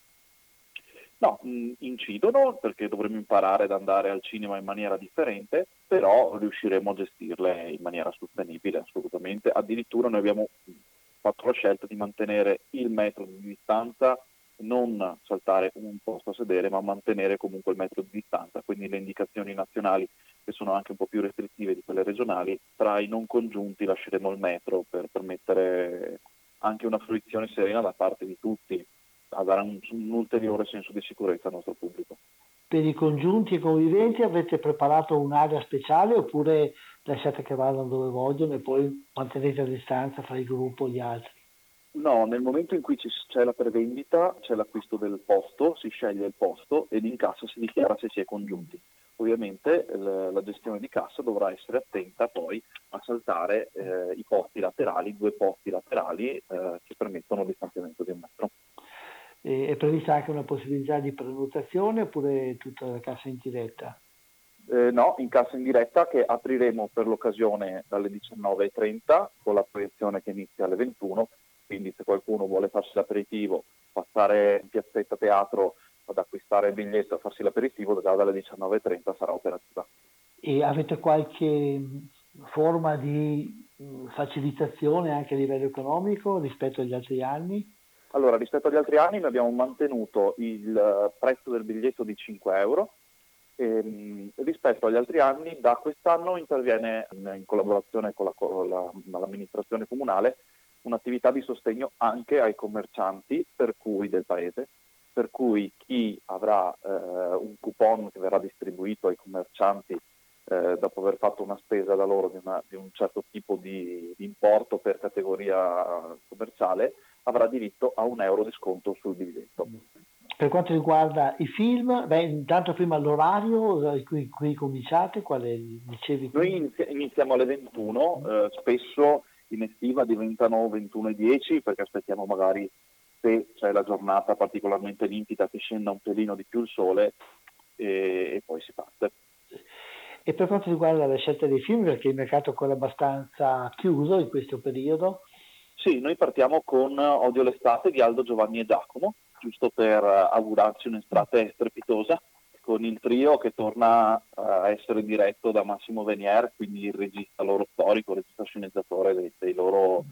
No, incidono perché dovremmo imparare ad andare al cinema in maniera differente, però riusciremo a gestirle in maniera sostenibile assolutamente. Addirittura noi abbiamo fatto la scelta di mantenere il metro di distanza non saltare un posto a sedere, ma mantenere comunque il metro di distanza, quindi le indicazioni nazionali che sono anche un po' più restrittive di quelle regionali, tra i non congiunti lasceremo il metro per permettere anche una fruizione serena da parte di tutti, a dare un, un ulteriore senso di sicurezza al nostro pubblico. Per i congiunti e conviventi avete preparato un'area speciale oppure lasciate che vadano dove vogliono e poi mantenete a distanza fra il gruppo e gli altri? No, nel momento in cui c'è la prevendita, c'è l'acquisto del posto, si sceglie il posto ed in cassa si dichiara se si è congiunti. Ovviamente la gestione di cassa dovrà essere attenta poi a saltare eh, i posti laterali, due posti laterali eh, che permettono il distanziamento di un metro. E è prevista anche una possibilità di prenotazione oppure tutta la cassa in diretta? Eh, no, in cassa in diretta che apriremo per l'occasione dalle 19.30 con la proiezione che inizia alle 21 quindi se qualcuno vuole farsi l'aperitivo, passare in piazzetta teatro ad acquistare il biglietto e farsi l'aperitivo, già dalle 19.30 sarà operativa. E avete qualche forma di facilitazione anche a livello economico rispetto agli altri anni? Allora, rispetto agli altri anni noi abbiamo mantenuto il prezzo del biglietto di 5 euro, e, ehm, rispetto agli altri anni da quest'anno interviene in, in collaborazione con, la, con la, l'amministrazione comunale un'attività di sostegno anche ai commercianti per cui del paese, per cui chi avrà eh, un coupon che verrà distribuito ai commercianti eh, dopo aver fatto una spesa da loro di, una, di un certo tipo di, di, importo per categoria commerciale, avrà diritto a un euro di sconto sul biglietto. Per quanto riguarda i film, beh, intanto prima l'orario in cui, cui cominciate, quale dicevi? Noi iniziamo alle 21, eh, spesso in estiva diventano 21,10 perché aspettiamo magari se c'è la giornata particolarmente limpida che scenda un pelino di più il sole e, e poi si parte. E per quanto riguarda la scelta dei film, perché il mercato è ancora abbastanza chiuso in questo periodo? Sì, noi partiamo con Odio l'estate di Aldo Giovanni e Giacomo, giusto per augurarci un'estate strepitosa con il trio che torna a essere diretto da Massimo Venier, quindi il regista loro storico, il regista sceneggiatore dei, dei loro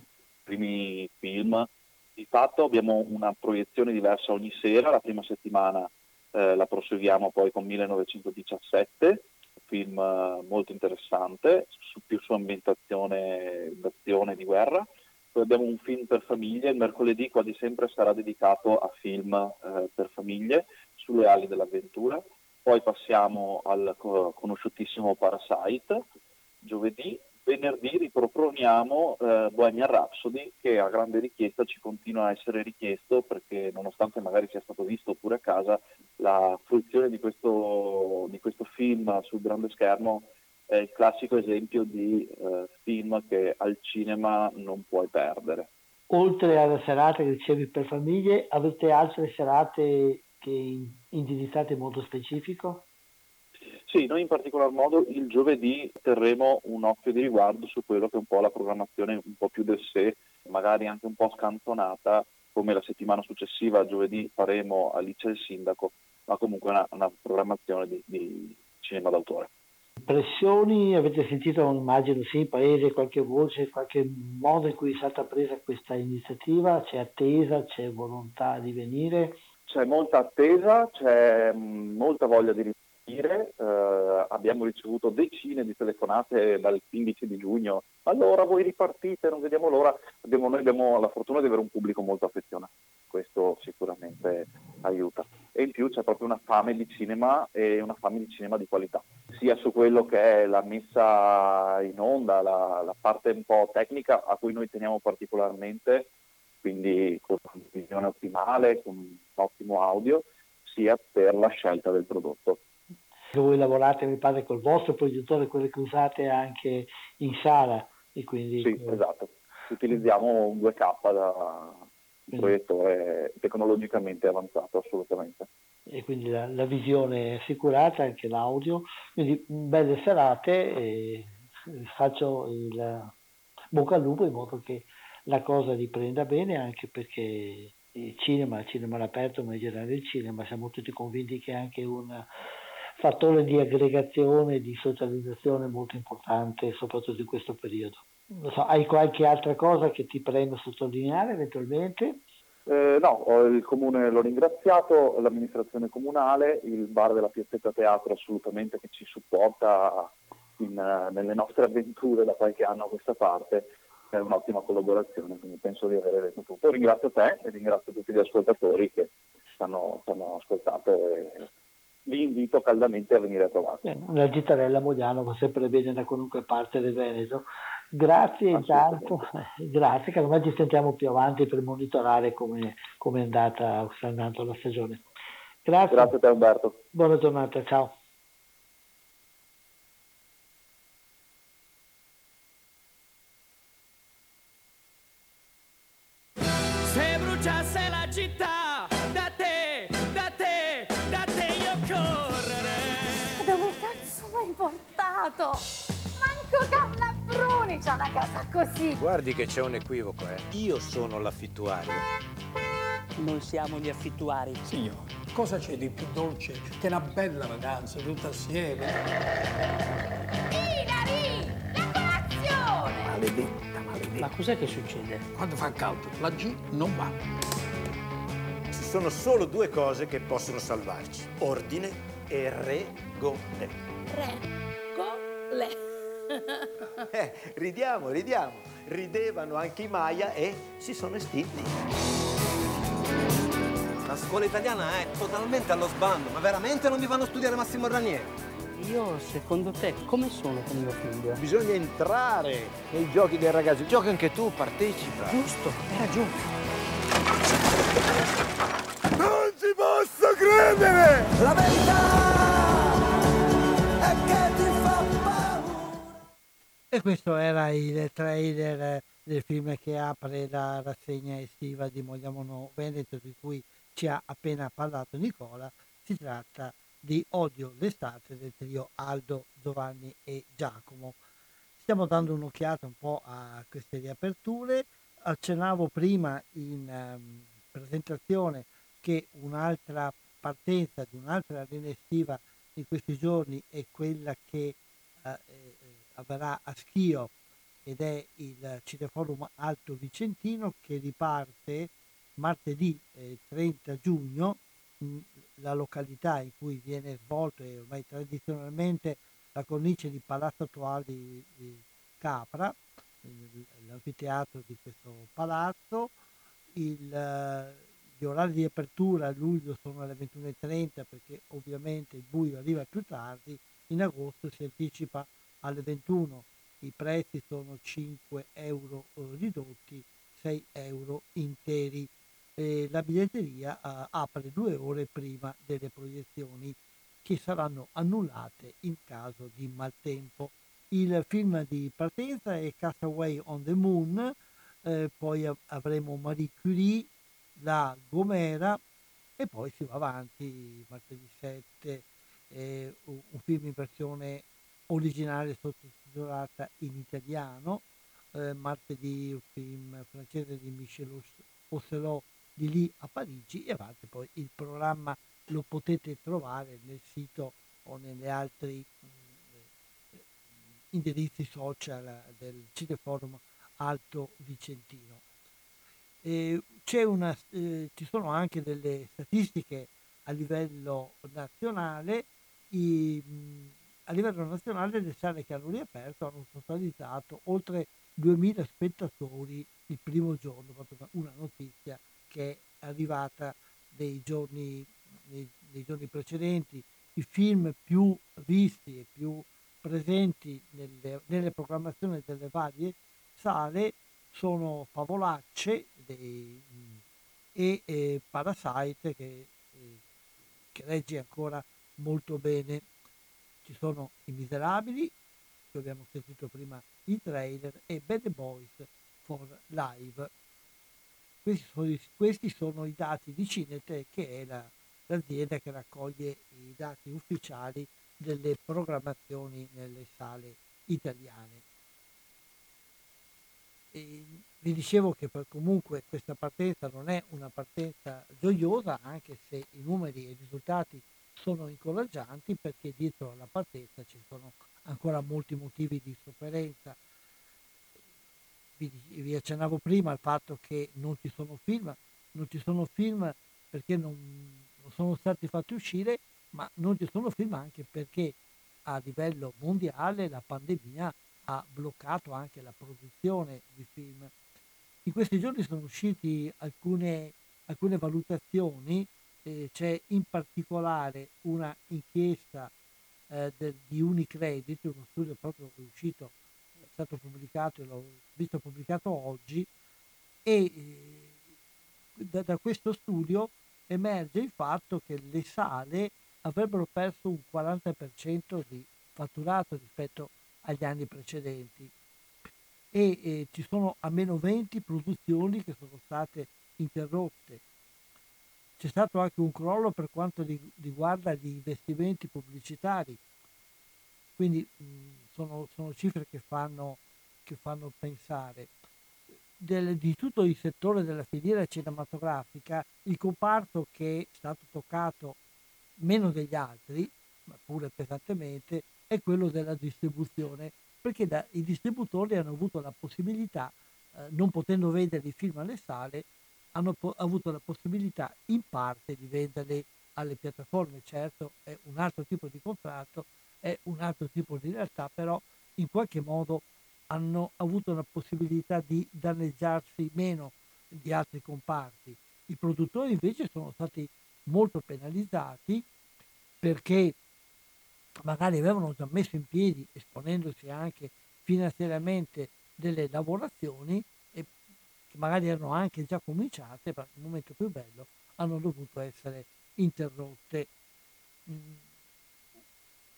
primi film. Di fatto abbiamo una proiezione diversa ogni sera, la prima settimana eh, la proseguiamo poi con 1917, un film eh, molto interessante, su, più su ambientazione d'azione di guerra. Poi abbiamo un film per famiglie, il mercoledì quasi sempre sarà dedicato a film eh, per famiglie sulle ali poi passiamo al conosciutissimo Parasite, giovedì, venerdì riproponiamo eh, Bohemian Rhapsody che a grande richiesta ci continua a essere richiesto perché nonostante magari sia stato visto pure a casa, la fruizione di questo, di questo film sul grande schermo è il classico esempio di eh, film che al cinema non puoi perdere. Oltre alla serata che dicevi per famiglie, avete altre serate che indirizzate in modo specifico? Sì, noi in particolar modo il giovedì terremo un occhio di riguardo su quello che è un po' la programmazione un po' più del sé, magari anche un po' scantonata, come la settimana successiva, giovedì faremo Alice il Sindaco, ma comunque una, una programmazione di, di cinema d'autore. Pressioni, avete sentito, immagino sì, paese, qualche voce, qualche modo in cui è stata presa questa iniziativa? C'è attesa, c'è volontà di venire? C'è molta attesa, c'è molta voglia di partire, eh, abbiamo ricevuto decine di telefonate dal 15 di giugno, allora voi ripartite, non vediamo l'ora, abbiamo, noi abbiamo la fortuna di avere un pubblico molto affezionato, questo sicuramente aiuta. E in più c'è proprio una fame di cinema e una fame di cinema di qualità, sia su quello che è la messa in onda, la, la parte un po' tecnica a cui noi teniamo particolarmente, quindi con una visione ottimale, con un ottimo audio, sia per la scelta del prodotto. Voi lavorate, mi pare, col vostro produttore, quello che usate anche in sala. E quindi... Sì, esatto. Utilizziamo un 2K da un proiettore tecnologicamente avanzato, assolutamente. E quindi la, la, visione è assicurata, anche l'audio. Quindi belle serate e faccio il bocca al lupo in modo che la cosa riprenda bene, anche perché il cinema, il cinema all'aperto, ma in generale il cinema, siamo tutti convinti che è anche un fattore di aggregazione di socializzazione molto importante, soprattutto in questo periodo. So, hai qualche altra cosa che ti preme sottolineare eventualmente? Eh, no, il comune l'ho ringraziato, l'amministrazione comunale, il bar della Piazzetta Teatro assolutamente che ci supporta in, nelle nostre avventure da qualche anno a questa parte, è un'ottima collaborazione, quindi penso di aver detto tutto. Ringrazio te e ringrazio tutti gli ascoltatori che ci hanno, ascoltato e vi invito caldamente a venire a trovarci. La Gitarella Mogliano va sempre bene da qualunque parte del Veneto. Grazie intanto, grazie, che ormai ci sentiamo più avanti per monitorare come, come è andata sta andando la stagione. Grazie. Grazie a te Umberto. Buona giornata, ciao. Così. Guardi che c'è un equivoco, eh. Io sono l'affittuario. Noi siamo gli affittuari. Signore, cosa c'è di più dolce che una bella vacanza tutta assieme? Hilary! La colazione! Maledetta, maledetta. Ma cos'è che succede? Quando fa caldo, la G non va. Ci sono solo due cose che possono salvarci: ordine e regole. Regole. Eh, ridiamo, ridiamo. Ridevano anche i Maya e si sono estinti. La scuola italiana è totalmente allo sbando, ma veramente non vi fanno studiare Massimo Ranieri? Io, secondo te, come sono con mio figlio? Bisogna entrare nei giochi dei ragazzi. Gioca anche tu, partecipa. Giusto, hai ragione. Non ci posso credere! La verità E questo era il trailer del film che apre la rassegna estiva di Mogliamono Veneto di cui ci ha appena parlato Nicola. Si tratta di Odio l'estate del trio Aldo, Giovanni e Giacomo. Stiamo dando un'occhiata un po' a queste riaperture. Accennavo prima in um, presentazione che un'altra partenza di un'altra arena estiva in questi giorni è quella che eh, avverrà a Schio ed è il Cineforum Alto Vicentino che riparte martedì eh, 30 giugno la località in cui viene svolto e ormai tradizionalmente la cornice di Palazzo Attuale di, di Capra, l'anfiteatro di questo palazzo. Il, gli orari di apertura a luglio sono alle 21.30 perché ovviamente il buio arriva più tardi, in agosto si anticipa alle 21 i prezzi sono 5 euro eh, ridotti, 6 euro interi. E la biglietteria eh, apre due ore prima delle proiezioni che saranno annullate in caso di maltempo. Il film di partenza è Castaway on the Moon, eh, poi av- avremo Marie Curie, La Gomera e poi si va avanti martedì 7, eh, un film in versione originale sottotitolata in italiano, eh, martedì un film francese di Michel Ocelot di lì a Parigi e avanti poi il programma lo potete trovare nel sito o negli altri mh, eh, indirizzi social del Cineforum Alto Vicentino. E c'è una, eh, ci sono anche delle statistiche a livello nazionale. I, mh, a livello nazionale le sale che hanno riaperto hanno totalizzato oltre 2000 spettatori il primo giorno, proprio una notizia che è arrivata nei giorni, nei, nei giorni precedenti. I film più visti e più presenti nelle, nelle programmazioni delle varie sale sono Favolacce dei, e eh, Parasite che, eh, che regge ancora molto bene. Ci sono I Miserabili, che abbiamo sentito prima i trailer, e Bad Boys for Live. Questi sono, questi sono i dati di Cinete, che è la- l'azienda che raccoglie i dati ufficiali delle programmazioni nelle sale italiane. E vi dicevo che comunque questa partenza non è una partenza gioiosa, anche se i numeri e i risultati sono incoraggianti, perché dietro alla partenza ci sono ancora molti motivi di sofferenza. Vi, vi accennavo prima al fatto che non ci sono film, non ci sono film perché non, non sono stati fatti uscire, ma non ci sono film anche perché a livello mondiale la pandemia ha bloccato anche la produzione di film. In questi giorni sono usciti alcune, alcune valutazioni, eh, c'è in particolare una inchiesta eh, del- di Unicredit, uno studio proprio uscito, è stato pubblicato, e l'ho visto pubblicato oggi, e eh, da, da questo studio emerge il fatto che le sale avrebbero perso un 40% di fatturato rispetto agli anni precedenti e eh, ci sono almeno 20 produzioni che sono state interrotte. C'è stato anche un crollo per quanto ri- riguarda gli investimenti pubblicitari, quindi mh, sono, sono cifre che fanno, che fanno pensare. Del- di tutto il settore della filiera cinematografica, il comparto che è stato toccato meno degli altri, ma pure pesantemente, è quello della distribuzione, perché da- i distributori hanno avuto la possibilità, eh, non potendo vendere i film alle sale, hanno po- avuto la possibilità in parte di venderli alle piattaforme. Certo, è un altro tipo di contratto, è un altro tipo di realtà, però in qualche modo hanno avuto la possibilità di danneggiarsi meno di altri comparti. I produttori invece sono stati molto penalizzati perché magari avevano già messo in piedi, esponendosi anche finanziariamente, delle lavorazioni che magari erano anche già cominciate, ma il momento più bello hanno dovuto essere interrotte. Mm,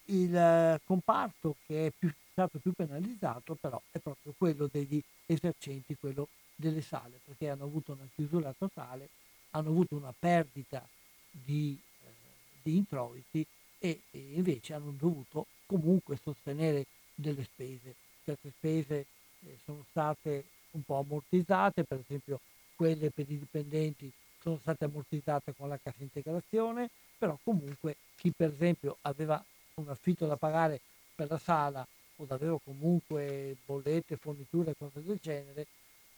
Il comparto che è più- stato più penalizzato però è proprio quello degli esercenti, quello delle sale, perché hanno avuto una chiusura totale, hanno avuto una perdita di, eh, di introiti e, e invece hanno dovuto comunque sostenere delle spese. Certe spese eh, sono state un po' ammortizzate, per esempio quelle per i dipendenti sono state ammortizzate con la cassa integrazione, però comunque chi per esempio aveva un affitto da pagare per la sala o aveva comunque bollette, forniture, cose del genere,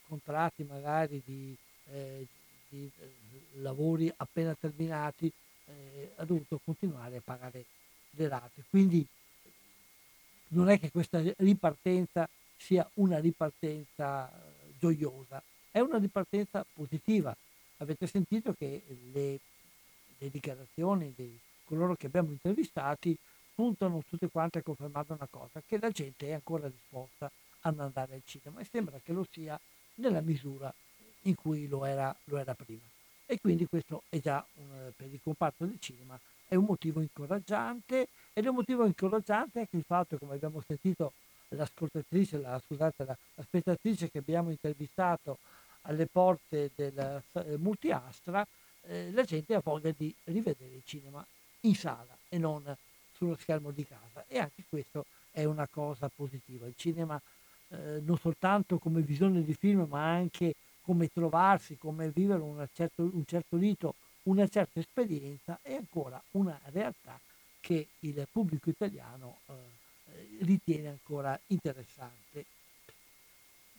contratti magari di, eh, di, eh, lavori appena terminati, eh, ha dovuto continuare a pagare le rate. Quindi non è che questa ripartenza sia una ripartenza eh, gioiosa, è una ripartenza positiva. Avete sentito che le, le dichiarazioni di coloro che abbiamo intervistati puntano tutte quante a confermare una cosa, che la gente è ancora disposta ad andare al cinema e sembra che lo sia nella misura in cui lo era, lo era prima. E quindi questo è già un, per il comparto del cinema è un motivo incoraggiante ed è un motivo incoraggiante anche il fatto, come abbiamo sentito l'ascoltatrice, la, scusate, la, la spettatrice che abbiamo intervistato alle porte del eh, multiastra, eh, la gente ha voglia di rivedere il cinema in sala e non sullo schermo di casa e anche questo è una cosa positiva. Il cinema eh, non soltanto come visione di film ma anche come trovarsi, come vivere certo, un certo rito, una certa esperienza è ancora una realtà che il pubblico italiano eh, ritiene ancora interessante.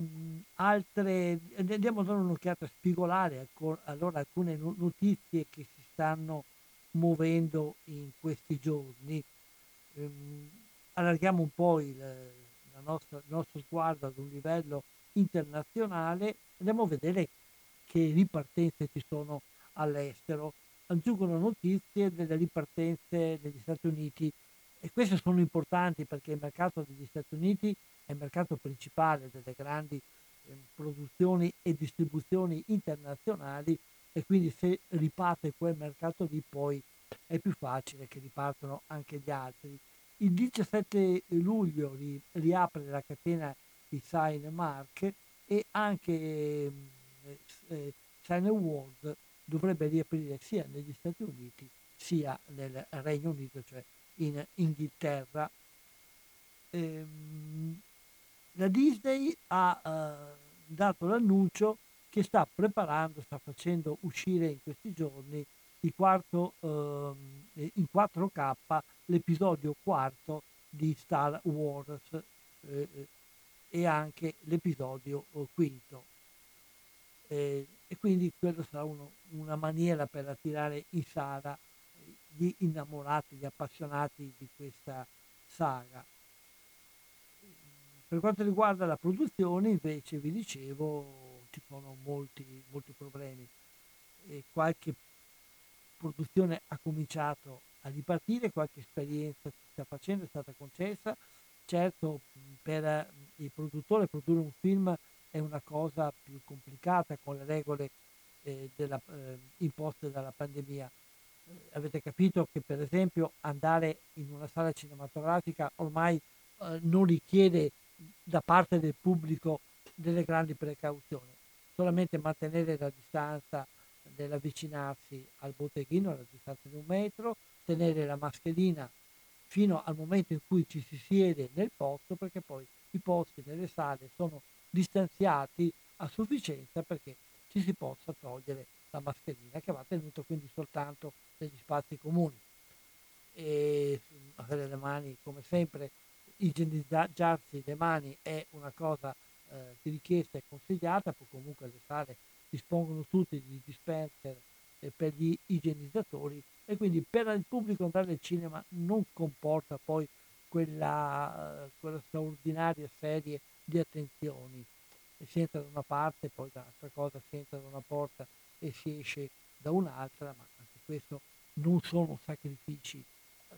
Mm, altre, andiamo a dare un'occhiata spigolare allora alcune notizie che si stanno muovendo in questi giorni. Um, allarghiamo un po' il, nostra, il nostro sguardo ad un livello internazionale, andiamo a vedere che ripartenze ci sono all'estero. Aggiungono notizie delle ripartenze degli Stati Uniti e queste sono importanti perché il mercato degli Stati Uniti è il mercato principale delle grandi eh, produzioni e distribuzioni internazionali e quindi se riparte quel mercato lì poi è più facile che ripartano anche gli altri. Il 17 luglio ri, riapre la catena di Sign Mark e anche eh, eh, Sign World dovrebbe riaprire sia negli Stati Uniti sia nel Regno Unito, cioè in Inghilterra. Ehm, la Disney ha eh, dato l'annuncio che sta preparando, sta facendo uscire in questi giorni quarto, eh, in 4K l'episodio quarto di Star Wars eh, e anche l'episodio eh, quinto. Eh, e quindi quello sarà uno, una maniera per attirare in sala gli innamorati, gli appassionati di questa saga. Per quanto riguarda la produzione, invece, vi dicevo, ci sono molti, molti problemi. E qualche produzione ha cominciato a ripartire, qualche esperienza si sta facendo, è stata concessa. Certo, per il produttore produrre un film è una cosa più complicata con le regole eh, della, eh, imposte dalla pandemia. Avete capito che per esempio andare in una sala cinematografica ormai eh, non richiede da parte del pubblico delle grandi precauzioni, solamente mantenere la distanza nell'avvicinarsi al botteghino, la distanza di un metro, tenere la mascherina fino al momento in cui ci si siede nel posto, perché poi i posti nelle sale sono distanziati a sufficienza perché ci si possa togliere la mascherina che va tenuto quindi soltanto negli spazi comuni. E avere le mani come sempre, igienizzarsi le mani è una cosa eh, richiesta e consigliata, poi comunque le sale dispongono tutti di dispenser eh, per gli igienizzatori e quindi per il pubblico andare al cinema non comporta poi quella, quella straordinaria serie di attenzioni. E si entra da una parte, poi dall'altra cosa si entra da una porta e si esce da un'altra, ma anche questo non sono sacrifici eh,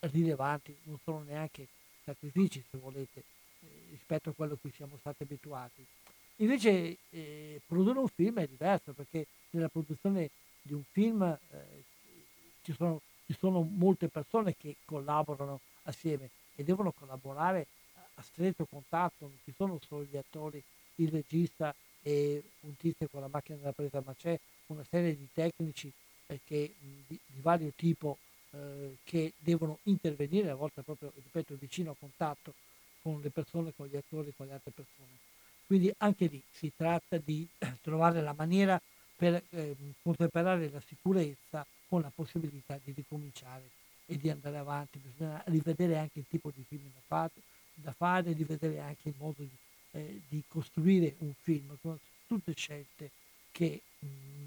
rilevanti, non sono neanche sacrifici, se volete, eh, rispetto a quello a cui siamo stati abituati. Invece eh, produrre un film è diverso perché nella produzione di un film eh, ci, sono, ci sono molte persone che collaborano assieme e devono collaborare a stretto contatto, non ci sono solo gli attori, il regista e un tizio con la macchina della presa, ma c'è una serie di tecnici eh, di, di, vario tipo eh, che devono intervenire, a volte proprio, ripeto, vicino a contatto con le persone, con gli attori, con le altre persone. Quindi anche lì si tratta di trovare la maniera per eh, contemperare la sicurezza con la possibilità di ricominciare e di andare avanti, bisogna rivedere anche il tipo di film da fare, da fare rivedere anche il modo di, eh, di costruire un film, sono tutte scelte che, mm,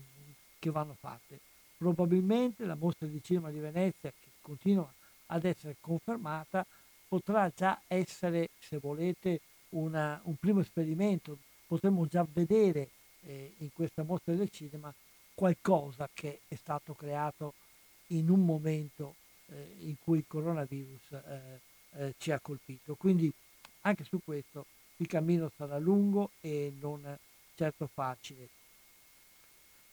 che vanno fatte. Probabilmente la mostra di cinema di Venezia, che continua ad essere confermata, potrà già essere, se volete, una, un primo esperimento. Potremmo già vedere eh, in questa mostra del cinema qualcosa che è stato creato in un momento eh, in cui il coronavirus eh, eh, ci ha colpito. Quindi anche su questo il cammino sarà lungo e non certo facile.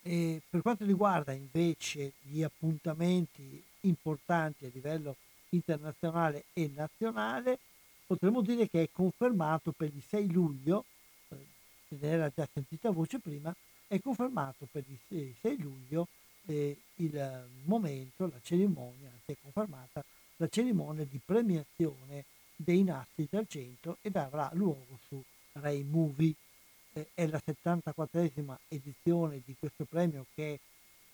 E per quanto riguarda invece gli appuntamenti importanti a livello internazionale e nazionale, potremmo dire che è confermato per il 6 luglio, eh, se ne era già sentita voce prima, è confermato per il 6, 6 luglio eh, il momento, la cerimonia, anzi è confermata la cerimonia di premiazione dei nastri d'argento ed avrà luogo su Rai Movie. Eh, è la 74esima edizione di questo premio che è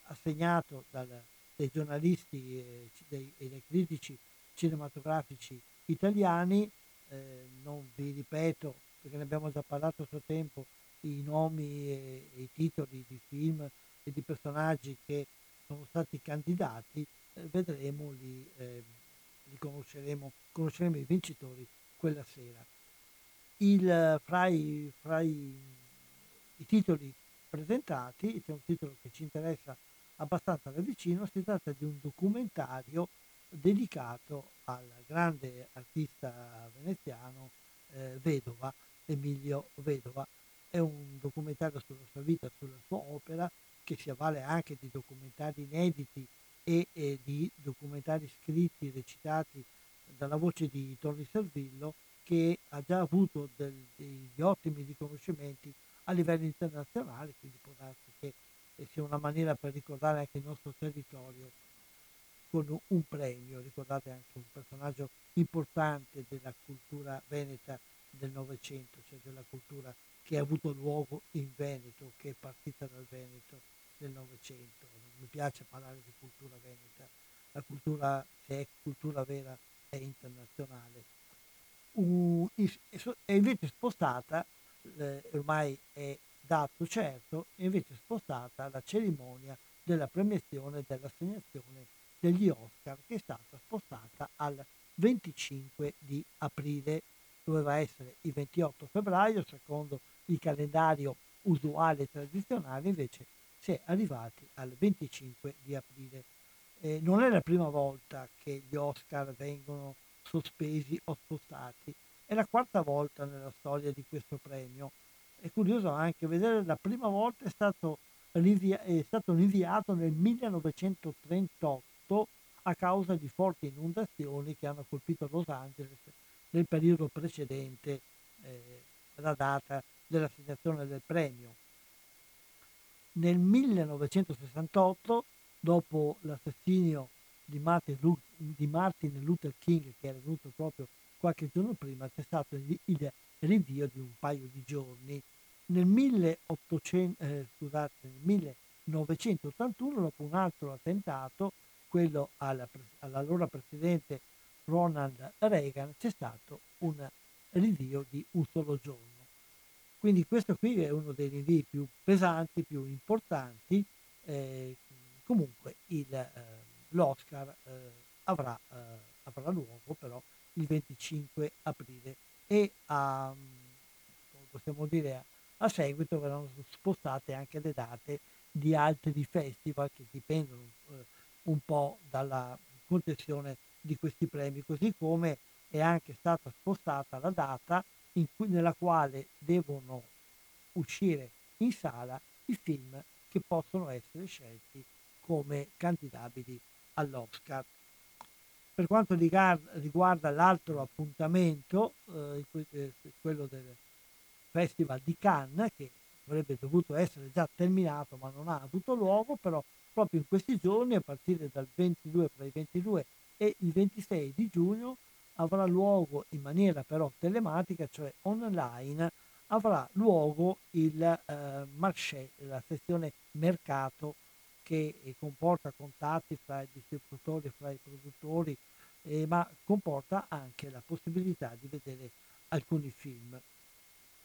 assegnato dal, dai giornalisti eh, dei, e dai critici cinematografici italiani. Eh, non vi ripeto, perché ne abbiamo già parlato a suo tempo, i nomi e, e, i titoli di film e di personaggi che sono stati candidati, eh, vedremo li, eh, li conosceremo, conosceremo i vincitori quella sera. Il, fra, i, fra i, i titoli presentati c'è un titolo che ci interessa abbastanza da vicino, si tratta di un documentario dedicato al grande artista veneziano eh, Vedova, Emilio Vedova. È un documentario sulla sua vita, sulla sua opera, che si avvale anche di documentari inediti e, e di documentari scritti, recitati dalla voce di Tony Servillo, che ha già avuto del, degli ottimi riconoscimenti a livello internazionale, quindi può darsi che sia una maniera per ricordare anche il nostro territorio con un premio, ricordate anche un personaggio importante della cultura veneta del Novecento, cioè della cultura che ha avuto luogo in Veneto, che è partita dal Veneto nel Novecento. Mi piace parlare di cultura veneta, la cultura, se è cultura vera, è internazionale. Uh, è invece spostata, ormai è dato certo, è invece spostata la cerimonia della premiazione e dell'assegnazione degli Oscar che è stata spostata al 25 di aprile. Doveva essere il 28 febbraio, secondo il calendario usuale e tradizionale, invece si è arrivati al 25 di aprile. Eh, non è la prima volta che gli Oscar vengono sospesi o spostati, è la quarta volta nella storia di questo premio. È curioso anche vedere la prima volta è stato, è stato rinviato nel 1938 a causa di forti inondazioni che hanno colpito Los Angeles nel periodo precedente eh, la data dell'assegnazione del premio. Nel 1968, dopo l'assassinio di Martin, Luther King, che era venuto proprio qualche giorno prima, c'è stato il rinvio di un paio di giorni. Nel, 1800, eh, scusate, nel 1981, dopo un altro attentato, quello alla, all'allora presidente Ronald Reagan, c'è stato un rinvio di un solo giorno. Quindi questo qui è uno dei rinvii più pesanti, più importanti. Eh, comunque il, eh, l'Oscar eh, avrà, eh, avrà, luogo però il 25 aprile e a, possiamo dire a, a seguito verranno spostate anche le date di altri festival che dipendono eh, un po' dalla concessione di questi premi, così come è anche stata spostata la data cui, nella quale devono uscire in sala i film che possono essere scelti come candidabili all'Oscar. Per quanto riguarda l'altro appuntamento, eh, eh, quello del Festival di Cannes, che avrebbe dovuto essere già terminato ma non ha avuto luogo, però proprio in questi giorni, a partire dal 22, fra il 22 e il 26 di giugno, avrà luogo in maniera però telematica, cioè online, avrà luogo il eh, marché, la sezione mercato che comporta contatti fra i distributori fra i produttori, eh, ma comporta anche la possibilità di vedere alcuni film.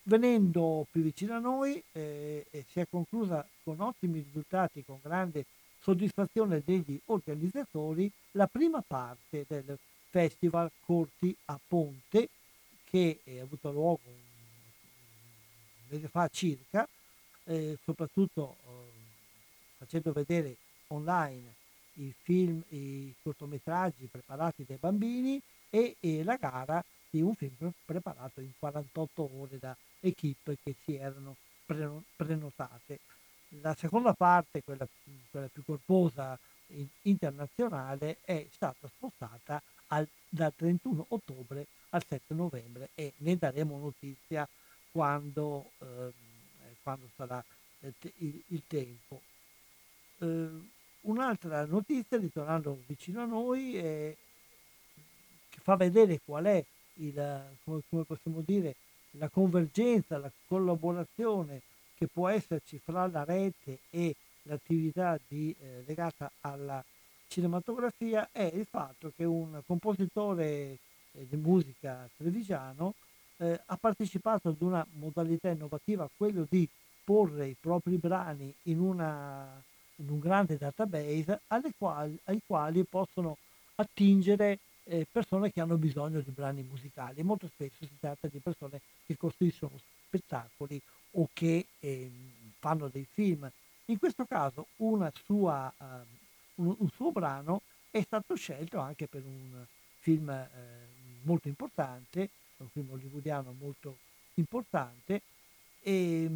Venendo più vicino a noi, eh, si è conclusa con ottimi risultati, con grande soddisfazione degli organizzatori, la prima parte del Festival Corti a Ponte, che ha avuto luogo un mese fa circa, eh, soprattutto eh, facendo vedere online i film, i cortometraggi preparati dai bambini e, e la gara di un film pre- preparato in 48 ore da equip che si erano preno- prenotate. La seconda parte, quella, quella più corposa in- internazionale, è stata spostata al- dal 31 ottobre al 7 novembre e ne daremo notizia quando, ehm, quando sarà il, te- il- il tempo. Eh, un'altra notizia, ritornando vicino a noi, è, che fa vedere qual è il, come, come possiamo dire, la convergenza, la collaborazione che può esserci fra la rete e l'attività di, eh, legata alla cinematografia è il fatto che un compositore eh, di musica trevigiano eh, ha partecipato ad una modalità innovativa, quello di porre i propri brani in, una, in un grande database quali, ai quali possono attingere eh, persone che hanno bisogno di brani musicali. Molto spesso si tratta di persone che costruiscono spettacoli o che eh, fanno dei film. In questo caso sua, uh, un, un, suo brano è stato scelto anche per un film eh, molto importante, un film hollywoodiano molto importante e,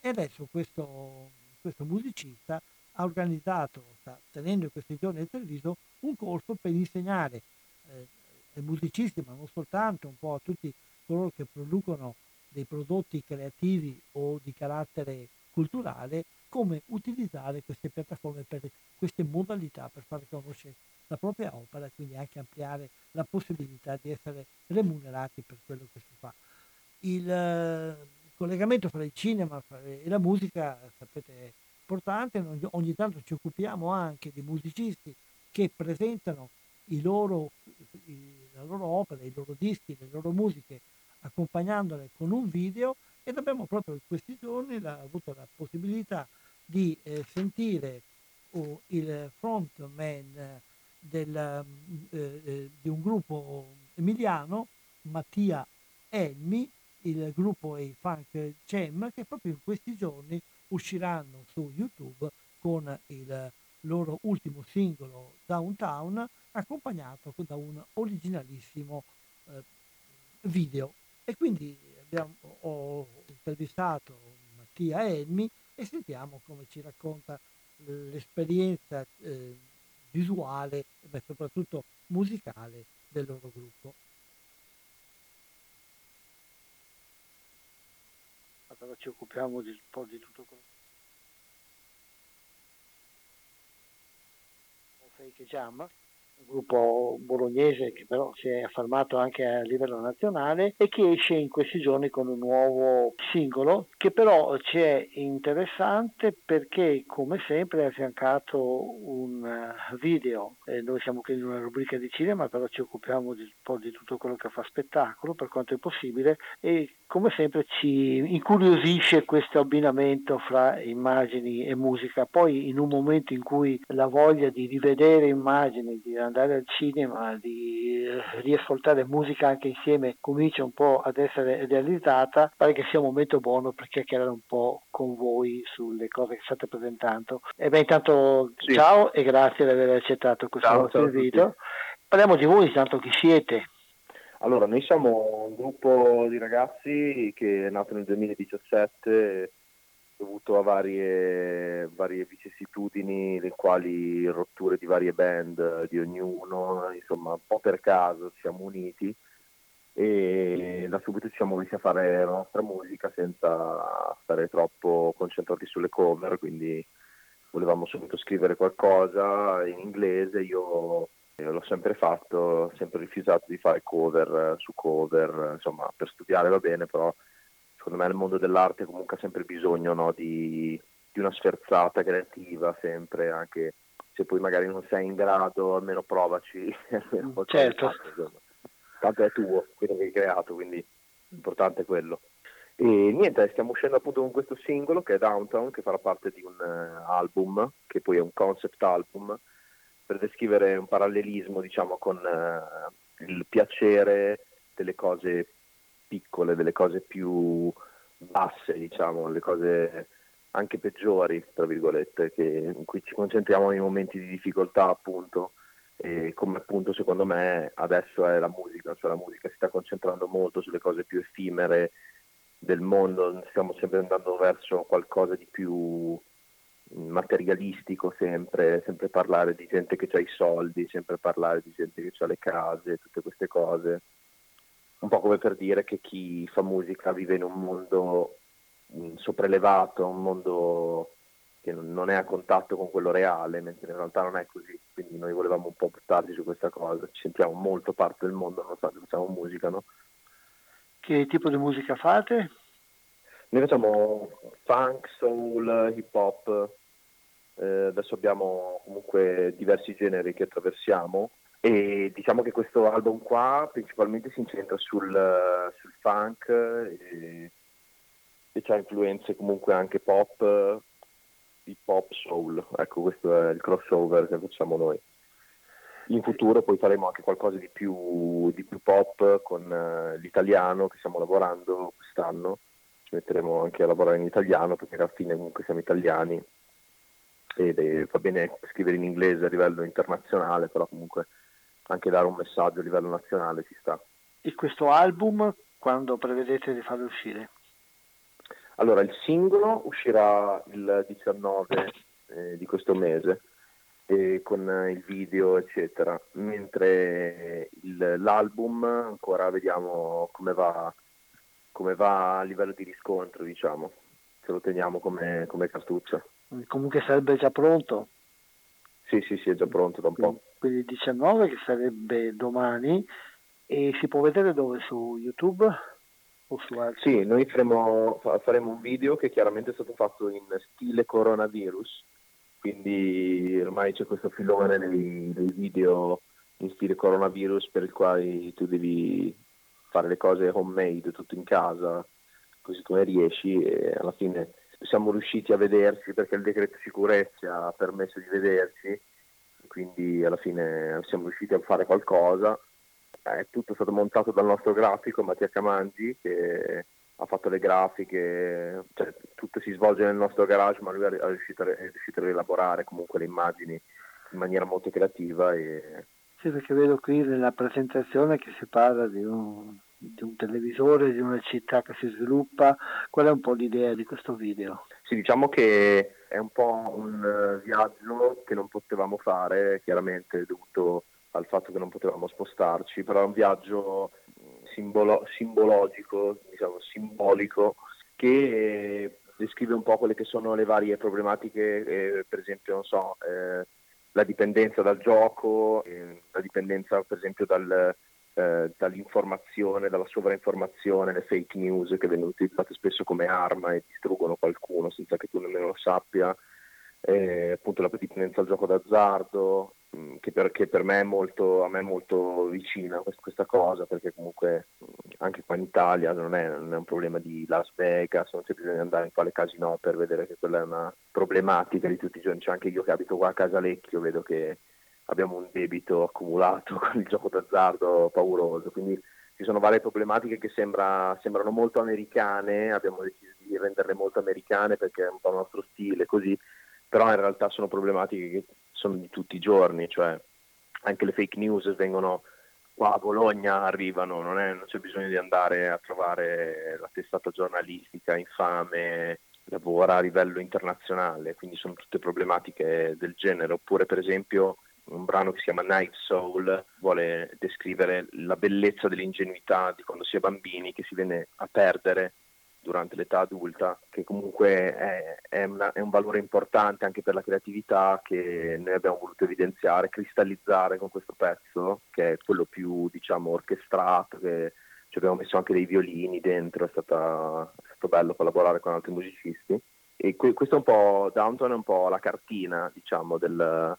e adesso questo, questo musicista ha organizzato, sta tenendo in questi giorni a Treviso, un corso per insegnare eh, ai musicisti, ma non soltanto, un po' a tutti coloro che producono dei prodotti creativi o di carattere culturale, come utilizzare queste piattaforme per queste modalità per far conoscere la propria opera e quindi anche ampliare la possibilità di essere remunerati per quello che si fa. Il eh, collegamento fra il cinema e la musica, sapete, è importante, ogni tanto ci occupiamo anche di musicisti che presentano i loro, la loro opera, i loro dischi, le loro musiche, accompagnandole con un video ed abbiamo proprio in questi giorni la, avuto la possibilità di eh, sentire oh, il frontman del, eh, eh, di un gruppo emiliano, Mattia Elmi, il gruppo è Funk Cem, che proprio in questi giorni usciranno su YouTube con il loro ultimo singolo Downtown, accompagnato da un originalissimo eh, video. E quindi abbiamo, ho intervistato Mattia Elmi e sentiamo come ci racconta l'esperienza eh, visuale e soprattutto musicale del loro gruppo. Allora ci occupiamo di un po' di tutto quello. Fake Jam un gruppo bolognese che però si è affermato anche a livello nazionale e che esce in questi giorni con un nuovo singolo che però ci è interessante perché come sempre è affiancato un eh, video eh, noi siamo qui in una rubrica di cinema però ci occupiamo di, un po' di tutto quello che fa spettacolo per quanto è possibile e come sempre ci incuriosisce questo abbinamento fra immagini e musica poi in un momento in cui la voglia di rivedere immagini di andare al cinema, di riascoltare musica anche insieme comincia un po' ad essere realizzata, pare che sia un momento buono per chiacchierare un po' con voi sulle cose che state presentando. E beh, intanto sì. ciao e grazie di aver accettato questo ciao, nostro invito. Parliamo di voi, intanto chi siete? Allora, noi siamo un gruppo di ragazzi che è nato nel 2017 dovuto a varie, varie vicissitudini, le quali rotture di varie band di ognuno, insomma un po' per caso ci siamo uniti e da subito ci siamo messi a fare la nostra musica senza stare troppo concentrati sulle cover, quindi volevamo subito scrivere qualcosa in inglese, io l'ho sempre fatto, ho sempre rifiutato di fare cover su cover, insomma per studiare va bene, però secondo me nel mondo dell'arte comunque ha sempre bisogno no, di, di, una sferzata creativa, sempre, anche se poi magari non sei in grado, almeno provaci. certo. Fatto, Tanto è tuo, quello che hai creato, quindi l'importante è quello. E niente, stiamo uscendo appunto con questo singolo che è Downtown, che farà parte di un uh, album, che poi è un concept album, per descrivere un parallelismo, diciamo, con uh, il piacere delle cose piccole, delle cose più basse, diciamo, le cose anche peggiori, tra virgolette, che, in cui ci concentriamo nei momenti di difficoltà appunto e come appunto secondo me adesso è la musica, cioè la musica si sta concentrando molto sulle cose più effimere del mondo, stiamo sempre andando verso qualcosa di più materialistico sempre, sempre parlare di gente che ha i soldi, sempre parlare di gente che ha le case, tutte queste cose. Un po' come per dire che chi fa musica vive in un mondo sopraelevato, un mondo che non è a contatto con quello reale, mentre in realtà non è così. Quindi noi volevamo un po' buttarci su questa cosa. Ci sentiamo molto parte del mondo, nonostante facciamo musica, no? Che tipo di musica fate? Noi facciamo funk, soul, hip hop, eh, adesso abbiamo comunque diversi generi che attraversiamo e diciamo che questo album qua principalmente si incentra sul, sul funk e, e ha influenze comunque anche pop, hip hop, soul, ecco questo è il crossover che facciamo noi. In futuro poi faremo anche qualcosa di più, di più pop con uh, l'italiano che stiamo lavorando quest'anno, ci metteremo anche a lavorare in italiano perché alla fine comunque siamo italiani e va bene scrivere in inglese a livello internazionale, però comunque anche dare un messaggio a livello nazionale ci sta. E questo album quando prevedete di farlo uscire? Allora, il singolo uscirà il 19 eh, di questo mese eh, con il video, eccetera, mentre il, l'album ancora vediamo come va, come va a livello di riscontro, diciamo, se lo teniamo come, come cartuccia. Comunque sarebbe già pronto? Sì, sì, sì, è già pronto da un quindi, po'. Quindi il 19 che sarebbe domani e si può vedere dove? Su YouTube? O su altri? Sì, noi faremo, faremo un video che chiaramente è stato fatto in stile coronavirus, quindi ormai c'è questo filone dei, dei video in stile coronavirus per il quale tu devi fare le cose homemade, tutto in casa, così come riesci e alla fine siamo riusciti a vederci perché il decreto sicurezza ha permesso di vederci, quindi alla fine siamo riusciti a fare qualcosa. È tutto stato montato dal nostro grafico Mattia Camangi che ha fatto le grafiche, cioè, tutto si svolge nel nostro garage, ma lui è riuscito, è riuscito a rielaborare comunque le immagini in maniera molto creativa. E... Sì, perché vedo qui nella presentazione che si parla di un, di un televisore, di una città che si sviluppa. Qual è un po' l'idea di questo video? Sì, diciamo che è un po' un uh, viaggio che non potevamo fare, chiaramente dovuto al fatto che non potevamo spostarci, però è un viaggio simbolo- simbologico, diciamo simbolico, che descrive un po' quelle che sono le varie problematiche, eh, per esempio, non so, eh, la dipendenza dal gioco, eh, la dipendenza per esempio dal, eh, dall'informazione, dalla sovrainformazione, le fake news che vengono utilizzate spesso come arma e distruggono qualcuno senza che tu nemmeno lo sappia, eh, appunto la dipendenza dal gioco d'azzardo, mh, che, per, che per me è molto, me è molto vicina questa, questa cosa, perché comunque mh, anche qua in Italia non è, non è, un problema di Las Vegas, non c'è bisogno di andare in quale casino per vedere che quella è una problematica di tutti i giorni, c'è anche io che abito qua a Casalecchio, vedo che abbiamo un debito accumulato con il gioco d'azzardo pauroso, quindi ci sono varie problematiche che sembra, sembrano molto americane, abbiamo deciso di renderle molto americane perché è un po' il nostro stile, così, però in realtà sono problematiche che sono di tutti i giorni, cioè anche le fake news vengono qua a Bologna, arrivano, non, è, non c'è bisogno di andare a trovare la testata giornalistica infame, lavora a livello internazionale, quindi sono tutte problematiche del genere, oppure per esempio un brano che si chiama Night Soul vuole descrivere la bellezza dell'ingenuità di quando si è bambini che si viene a perdere durante l'età adulta, che comunque è, è, una, è, un valore importante anche per la creatività che noi abbiamo voluto evidenziare, cristallizzare con questo pezzo, che è quello più diciamo orchestrato, che ci abbiamo messo anche dei violini dentro, è, stata, è stato bello collaborare con altri musicisti. E que, questo è un po', Downton è un po' la cartina, diciamo, del,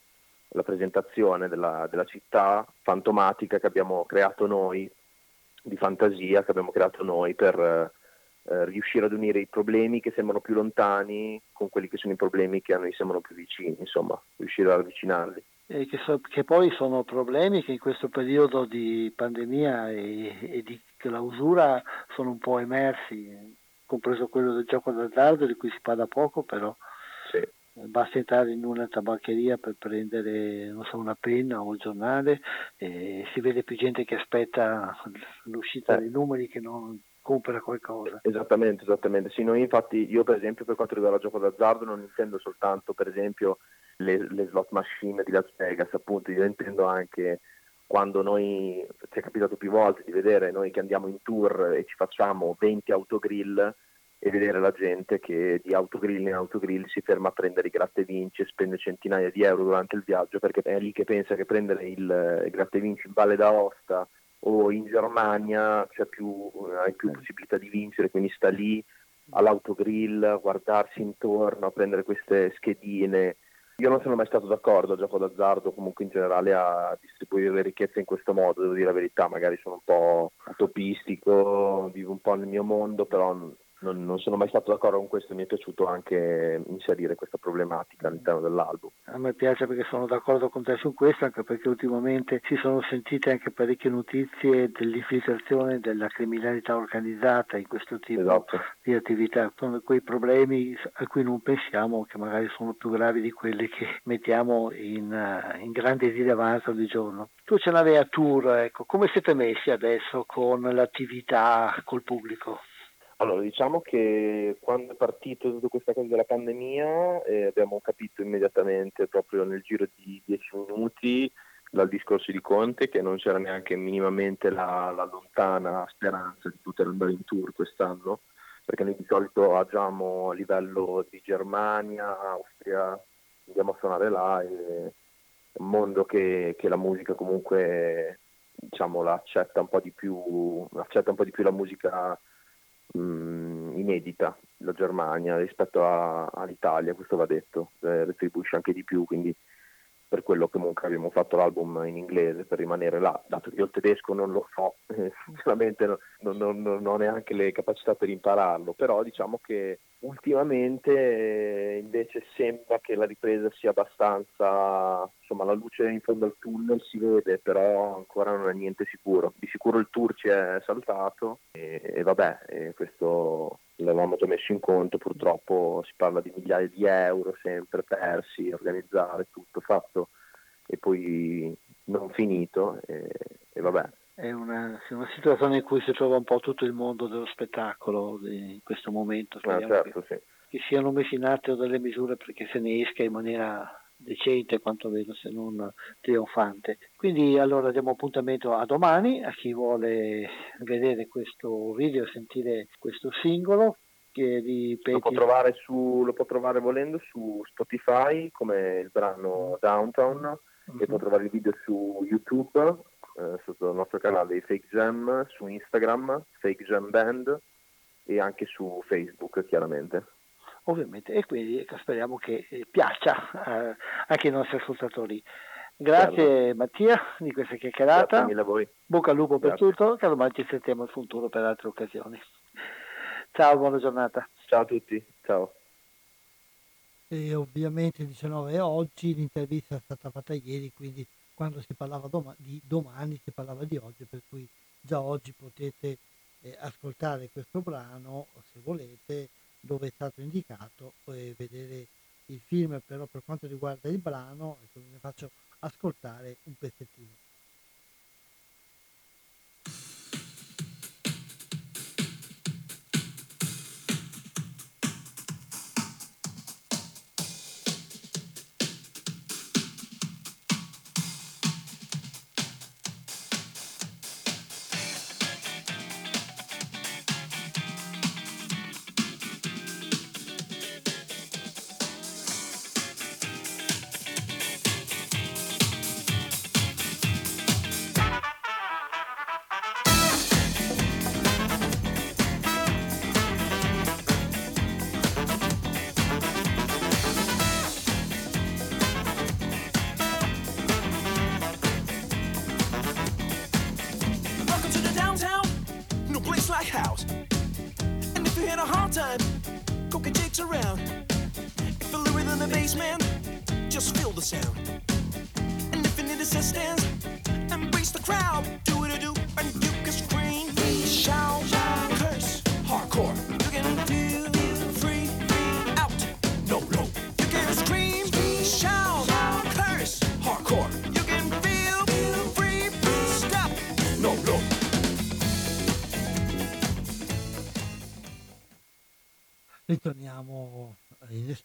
la presentazione della, della, città fantomatica che abbiamo creato noi, di fantasia che abbiamo creato noi per eh, riuscire ad unire i problemi che sembrano più lontani con quelli che sono i problemi che a noi sembrano più vicini, insomma, riuscire ad avvicinarli. Che, so, che poi sono problemi che in questo periodo di pandemia e, e di clausura sono un po' emersi compreso quello del gioco d'azzardo di cui si parla poco, però. Basta entrare in una tabaccheria per prendere non so, una penna o il giornale e si vede più gente che aspetta l'uscita Eh. dei numeri che non compra qualcosa. Esattamente, esattamente. Sì, noi infatti, io per esempio per quanto riguarda il gioco d'azzardo non intendo soltanto per esempio le, le slot machine di Las Vegas, appunto, io intendo anche quando noi, ci è capitato più volte di vedere noi che andiamo in tour e ci facciamo 20 autogrill e vedere la gente che di autogrill in autogrill si ferma a prendere i gratta e vinci e spende centinaia di euro durante il viaggio perché è lì che pensa che prendere il, il gratta e vinci in Valle d'Aosta o in Germania c'è più, hai più possibilità di vincere, quindi sta lì all'autogrill a guardarsi intorno, a prendere queste schedine. Io non sono mai stato d'accordo al gioco d'azzardo, comunque in generale a distribuire le ricchezze in questo modo, devo dire la verità, magari sono un po' utopistico, vivo un po' nel mio mondo, però non, non sono mai stato d'accordo con questo, mi è piaciuto anche inserire questa problematica all'interno dell'album. A me piace perché sono d'accordo con te su questo, anche perché ultimamente si sono sentite anche parecchie notizie dell'infiltrazione della criminalità organizzata in questo tipo Esatto. di attività. Sono quei problemi a cui non pensiamo che magari sono più gravi di quelli che mettiamo in, eh, in grande rilevanza ogni giorno. Tu ce l'avevi a tour, ecco, come siete messi adesso con l'attività col pubblico? Allora, diciamo che quando è partita tutta questa cosa della pandemia eh, abbiamo capito immediatamente, proprio nel giro di dieci minuti, dal discorso di Conte, che non c'era neanche minimamente la, la lontana speranza di poter andare in tour quest'anno, perché noi di solito agiamo a livello di Germania, Austria, andiamo a suonare là è un mondo che, che la musica comunque diciamo la accetta un po' di più, accetta un po' di più la musica mh, inedita la Germania rispetto a- all'Italia, questo va detto, eh, retribuisce anche di più, quindi per quello comunque abbiamo fatto l'album in inglese per rimanere là, dato che io il tedesco non lo so, eh, sinceramente non, non- non- ho neanche le capacità per impararlo, però diciamo che ultimamente eh, invece sembra che la ripresa sia abbastanza, insomma la luce in fondo al tunnel si vede, però ancora non è niente sicuro. Di sicuro il tour ci è saltato e, e vabbè, e questo l'avevamo già messo in conto, purtroppo si parla di migliaia di euro sempre persi, organizzare tutto fatto e poi non finito e, e vabbè. È una, una situazione in cui si trova un po' tutto il mondo dello spettacolo in questo momento. Ah, Speriamo certo, che, sì. che siano messe in atto delle misure perché se ne esca in maniera decente, quantomeno se non trionfante. Quindi allora diamo appuntamento a domani a chi vuole vedere questo video, sentire questo singolo che ripeti Lo può, trovare su, lo può trovare volendo su Spotify come il brano Downtown e può trovare il video su YouTube eh, sotto il nostro canale di Fake Jam, su Instagram, Fake Jam Band e anche su Facebook chiaramente. Ovviamente e quindi ecco, speriamo che eh, piaccia eh, anche ai nostri ascoltatori. Grazie Mattia di questa chiacchierata. Grazie mille a voi. Bocca al lupo per Grazie. tutto, che domani ci sentiamo in futuro per altre occasioni. Ciao, buona giornata. Ciao a tutti, ciao. E ovviamente 19 oggi, l'intervista è stata fatta ieri, quindi quando si parlava doma- di domani si parlava di oggi, per cui già oggi potete eh, ascoltare questo brano se volete, dove è stato indicato e vedere il film, però per quanto riguarda il brano, vi faccio ascoltare un pezzettino.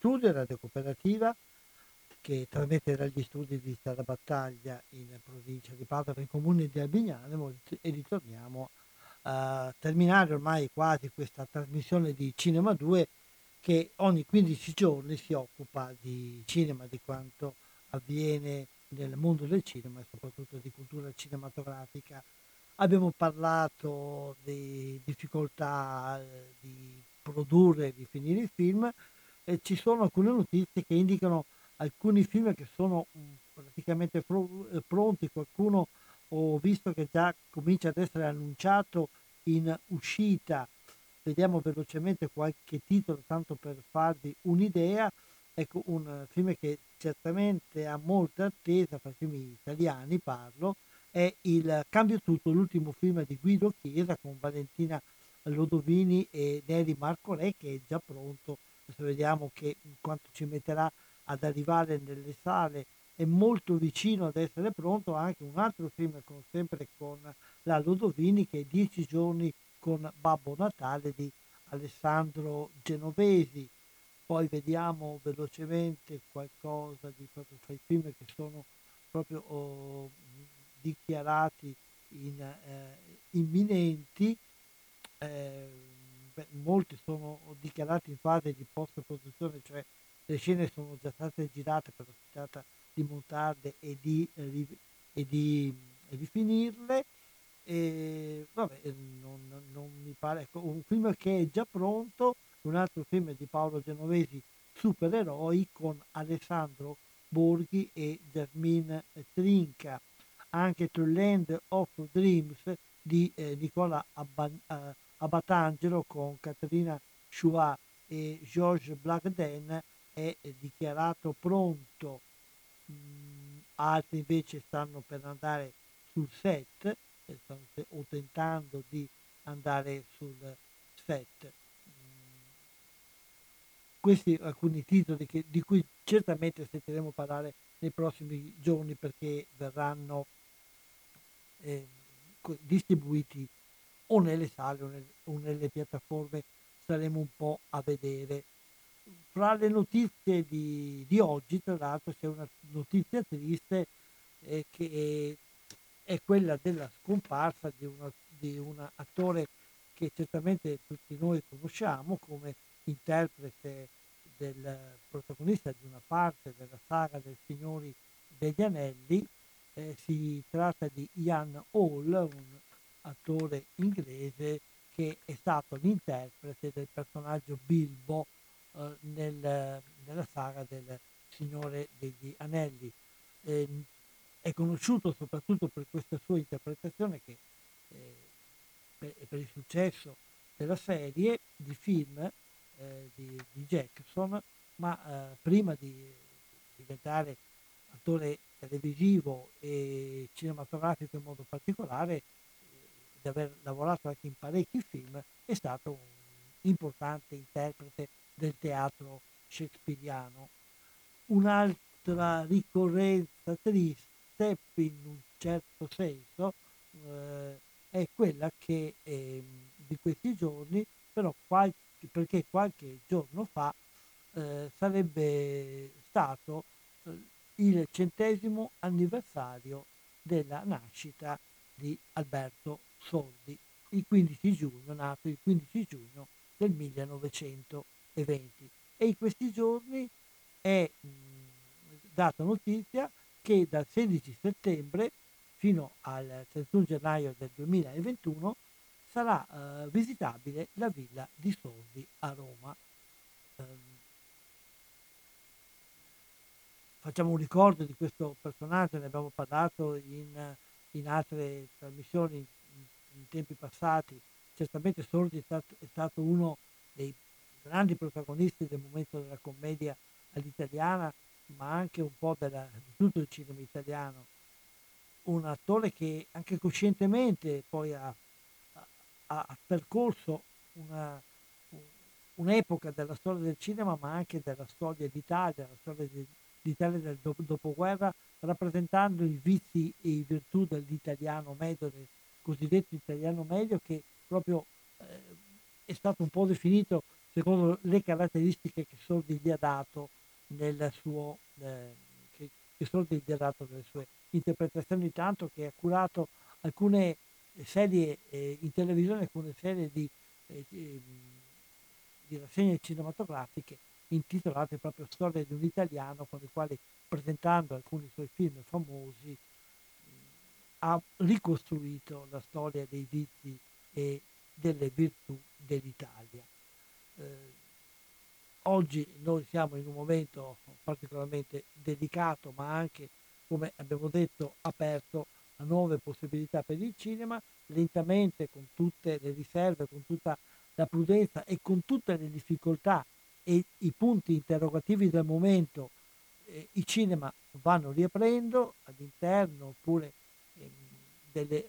Studio, Radio Cooperativa, che trasmette dagli studi di Strada Battaglia in provincia di Padova, in comune di Albignano, e ritorniamo a terminare ormai quasi questa trasmissione di Cinema 2 che ogni 15 giorni si occupa di cinema, di quanto avviene nel mondo del cinema e soprattutto di cultura cinematografica. Abbiamo parlato di difficoltà eh, di produrre e di finire i film e ci sono alcune notizie che indicano alcuni film che sono mm, praticamente eh, pronti, qualcuno ho visto che già comincia ad essere annunciato in uscita. Vediamo velocemente qualche titolo, tanto per farvi un'idea. Ecco, un film che certamente ha molta attesa, fra film italiani parlo, è Il Cambio Tutto, l'ultimo film di Guido Chiesa con Valentina Lodovini e Neri Marcolè che è già pronto. Vediamo che quanto ci metterà ad arrivare nelle sale è molto vicino ad essere pronto anche un altro film con, sempre con la Lodovini che è Dieci giorni con Babbo Natale di Alessandro Genovesi. Poi vediamo velocemente qualcosa di proprio fra i film che sono proprio oh, dichiarati in, eh, imminenti. Eh, molti sono dichiarati in fase di post produzione, cioè le scene sono già state girate, però si tratta di montarle e di, eh, e di, e di finirle. E vabbè, non, non mi pare. Ecco, un film che è già pronto, un altro film di Paolo Genovesi, Supereroi, con Alessandro Borghi e Jasmine Trinca. Anche To Land of Dreams di eh, Nicola Abban- eh, Abatangelo con Caterina Chouat e Georges Blagden è dichiarato pronto, mm, altri invece stanno per andare sul set, stanno o tentando di andare sul set. Mm, questi alcuni titoli che, di cui certamente sentiremo parlare nei prossimi giorni perché verranno eh, distribuiti o nelle sale o, nel, o nelle piattaforme, staremo un po' a vedere fra le notizie di, di, oggi, tra l'altro, c'è una notizia triste eh, che è quella della scomparsa di, una, di un attore che certamente tutti noi conosciamo come interprete del protagonista di una parte della saga del Signori degli Anelli. Eh, si tratta di Ian Hall, un attore inglese che è stato l'interprete del personaggio Bilbo eh, nel, nella saga del Signore degli Anelli. Eh, è conosciuto soprattutto per questa sua interpretazione che eh, per, per, il successo della serie di film eh, di, di, Jackson, ma eh, prima di diventare attore televisivo e cinematografico in modo particolare, di aver lavorato anche in parecchi film, è stato un importante interprete del teatro shakespeariano. Un'altra ricorrenza triste, in un certo senso, eh, è quella che eh, di questi giorni, però qualche, perché qualche giorno fa eh, sarebbe stato eh, il centesimo anniversario della nascita di Alberto Sordi, il 15 giugno, nato il 15 giugno del 1900 eventi. E in questi giorni è mh, data notizia che dal 16 settembre fino al 31 gennaio del 2021 sarà eh, visitabile la villa di Sordi a Roma. Um, facciamo un ricordo di questo personaggio, ne abbiamo parlato in, in altre trasmissioni in, tempi passati. Certamente Sordi è stato, è stato uno dei grandi protagonisti del momento della commedia all'italiana, ma anche un po' della, di tutto il cinema italiano. Un attore che anche coscientemente poi ha, ha, ha percorso una, un'epoca della storia del cinema, ma anche della storia d'Italia, la storia d'Italia del dopoguerra, rappresentando i vizi e i virtù dell'italiano medio, del cosiddetto italiano medio, che proprio eh, è stato un po' definito secondo le caratteristiche che Sordi gli ha dato suo, eh, che, che Sordi gli ha dato nelle sue interpretazioni, tanto che ha curato alcune serie eh, in televisione, alcune serie di, eh, di rassegne cinematografiche intitolate proprio Storia di un italiano, con le quali presentando alcuni suoi film famosi ha ricostruito la storia dei vizi e delle virtù dell'Italia. Eh, oggi noi siamo in un momento particolarmente delicato, ma anche, come abbiamo detto, aperto a nuove possibilità per il cinema, lentamente con tutte le riserve, con tutta la prudenza e con tutte le difficoltà e i punti interrogativi del momento, eh, i cinema vanno riaprendo all'interno oppure delle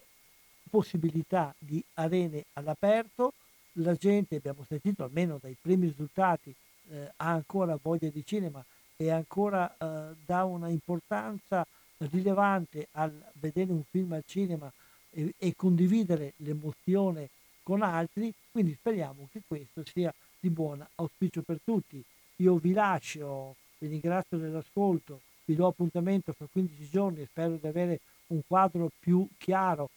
possibilità di arene all'aperto, la gente, abbiamo sentito almeno dai primi risultati, eh, ha ancora voglia di cinema e ancora eh, dà una importanza rilevante al vedere un film al cinema e, e condividere l'emozione con altri, quindi speriamo che questo sia di buon auspicio per tutti. Io vi lascio, vi ringrazio dell'ascolto, vi do appuntamento fra 15 giorni spero di avere un quadro più chiaro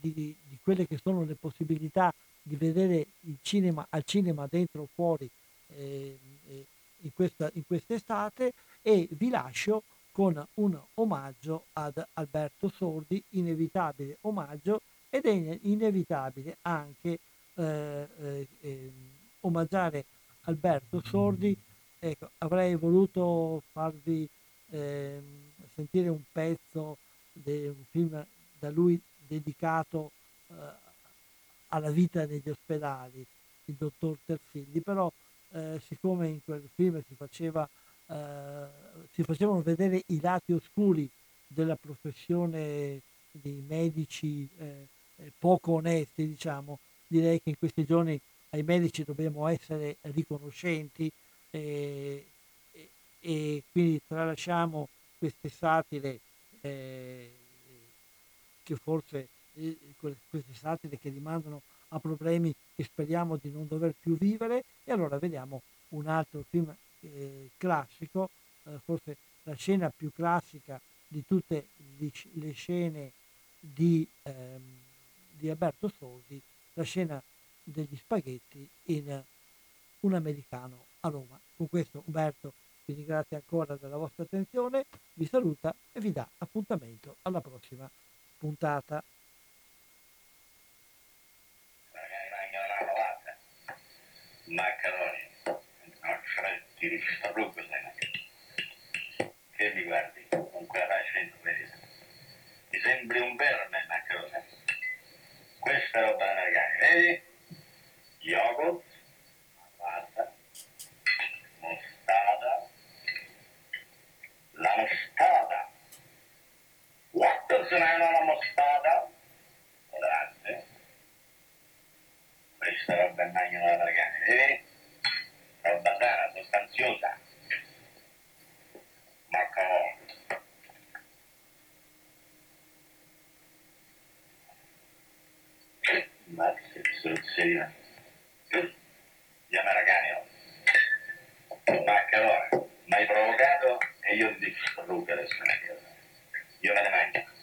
di, di quelle che sono le possibilità di vedere il cinema al cinema dentro o fuori eh, in, questa, in quest'estate e vi lascio con un omaggio ad Alberto Sordi, inevitabile omaggio ed è inevitabile anche eh, eh, eh, omaggiare Alberto Sordi. Ecco, avrei voluto farvi ehm, sentire un pezzo di un film da lui dedicato eh, alla vita negli ospedali, il dottor Terfilli, però eh, siccome in quel film si, faceva, eh, si facevano vedere i lati oscuri della professione di medici eh, eh, poco onesti, diciamo, direi che in questi giorni ai medici dobbiamo essere riconoscenti e, e, e quindi tralasciamo queste satire eh, che forse eh, queste satire che rimandano a problemi che speriamo di non dover più vivere e allora vediamo un altro film eh, classico, eh, forse la scena più classica di tutte le, scene di, ehm, di Alberto Soldi, la scena degli spaghetti in un americano a Roma. Con questo Umberto vi ringrazio ancora della vostra attenzione, vi saluta e vi dà appuntamento alla prossima puntata. Maccaroni, ti rifiuto proprio Che mi guardi con quella faccia indoperita? Ti sembri un verme, Maccaroni. Questa roba americana, vedi? Yogurt, pasta, mostarda, la mostarda. Ne la mostarda? Grazie. Questa roba è meglio da americana, vedi? Roba sana, sostanziosa. Macaroni. Ma che zozzeria. Gli americani, oh. Maccaroni, mi hai provocato e io ti distruggo adesso. Io ne mangio.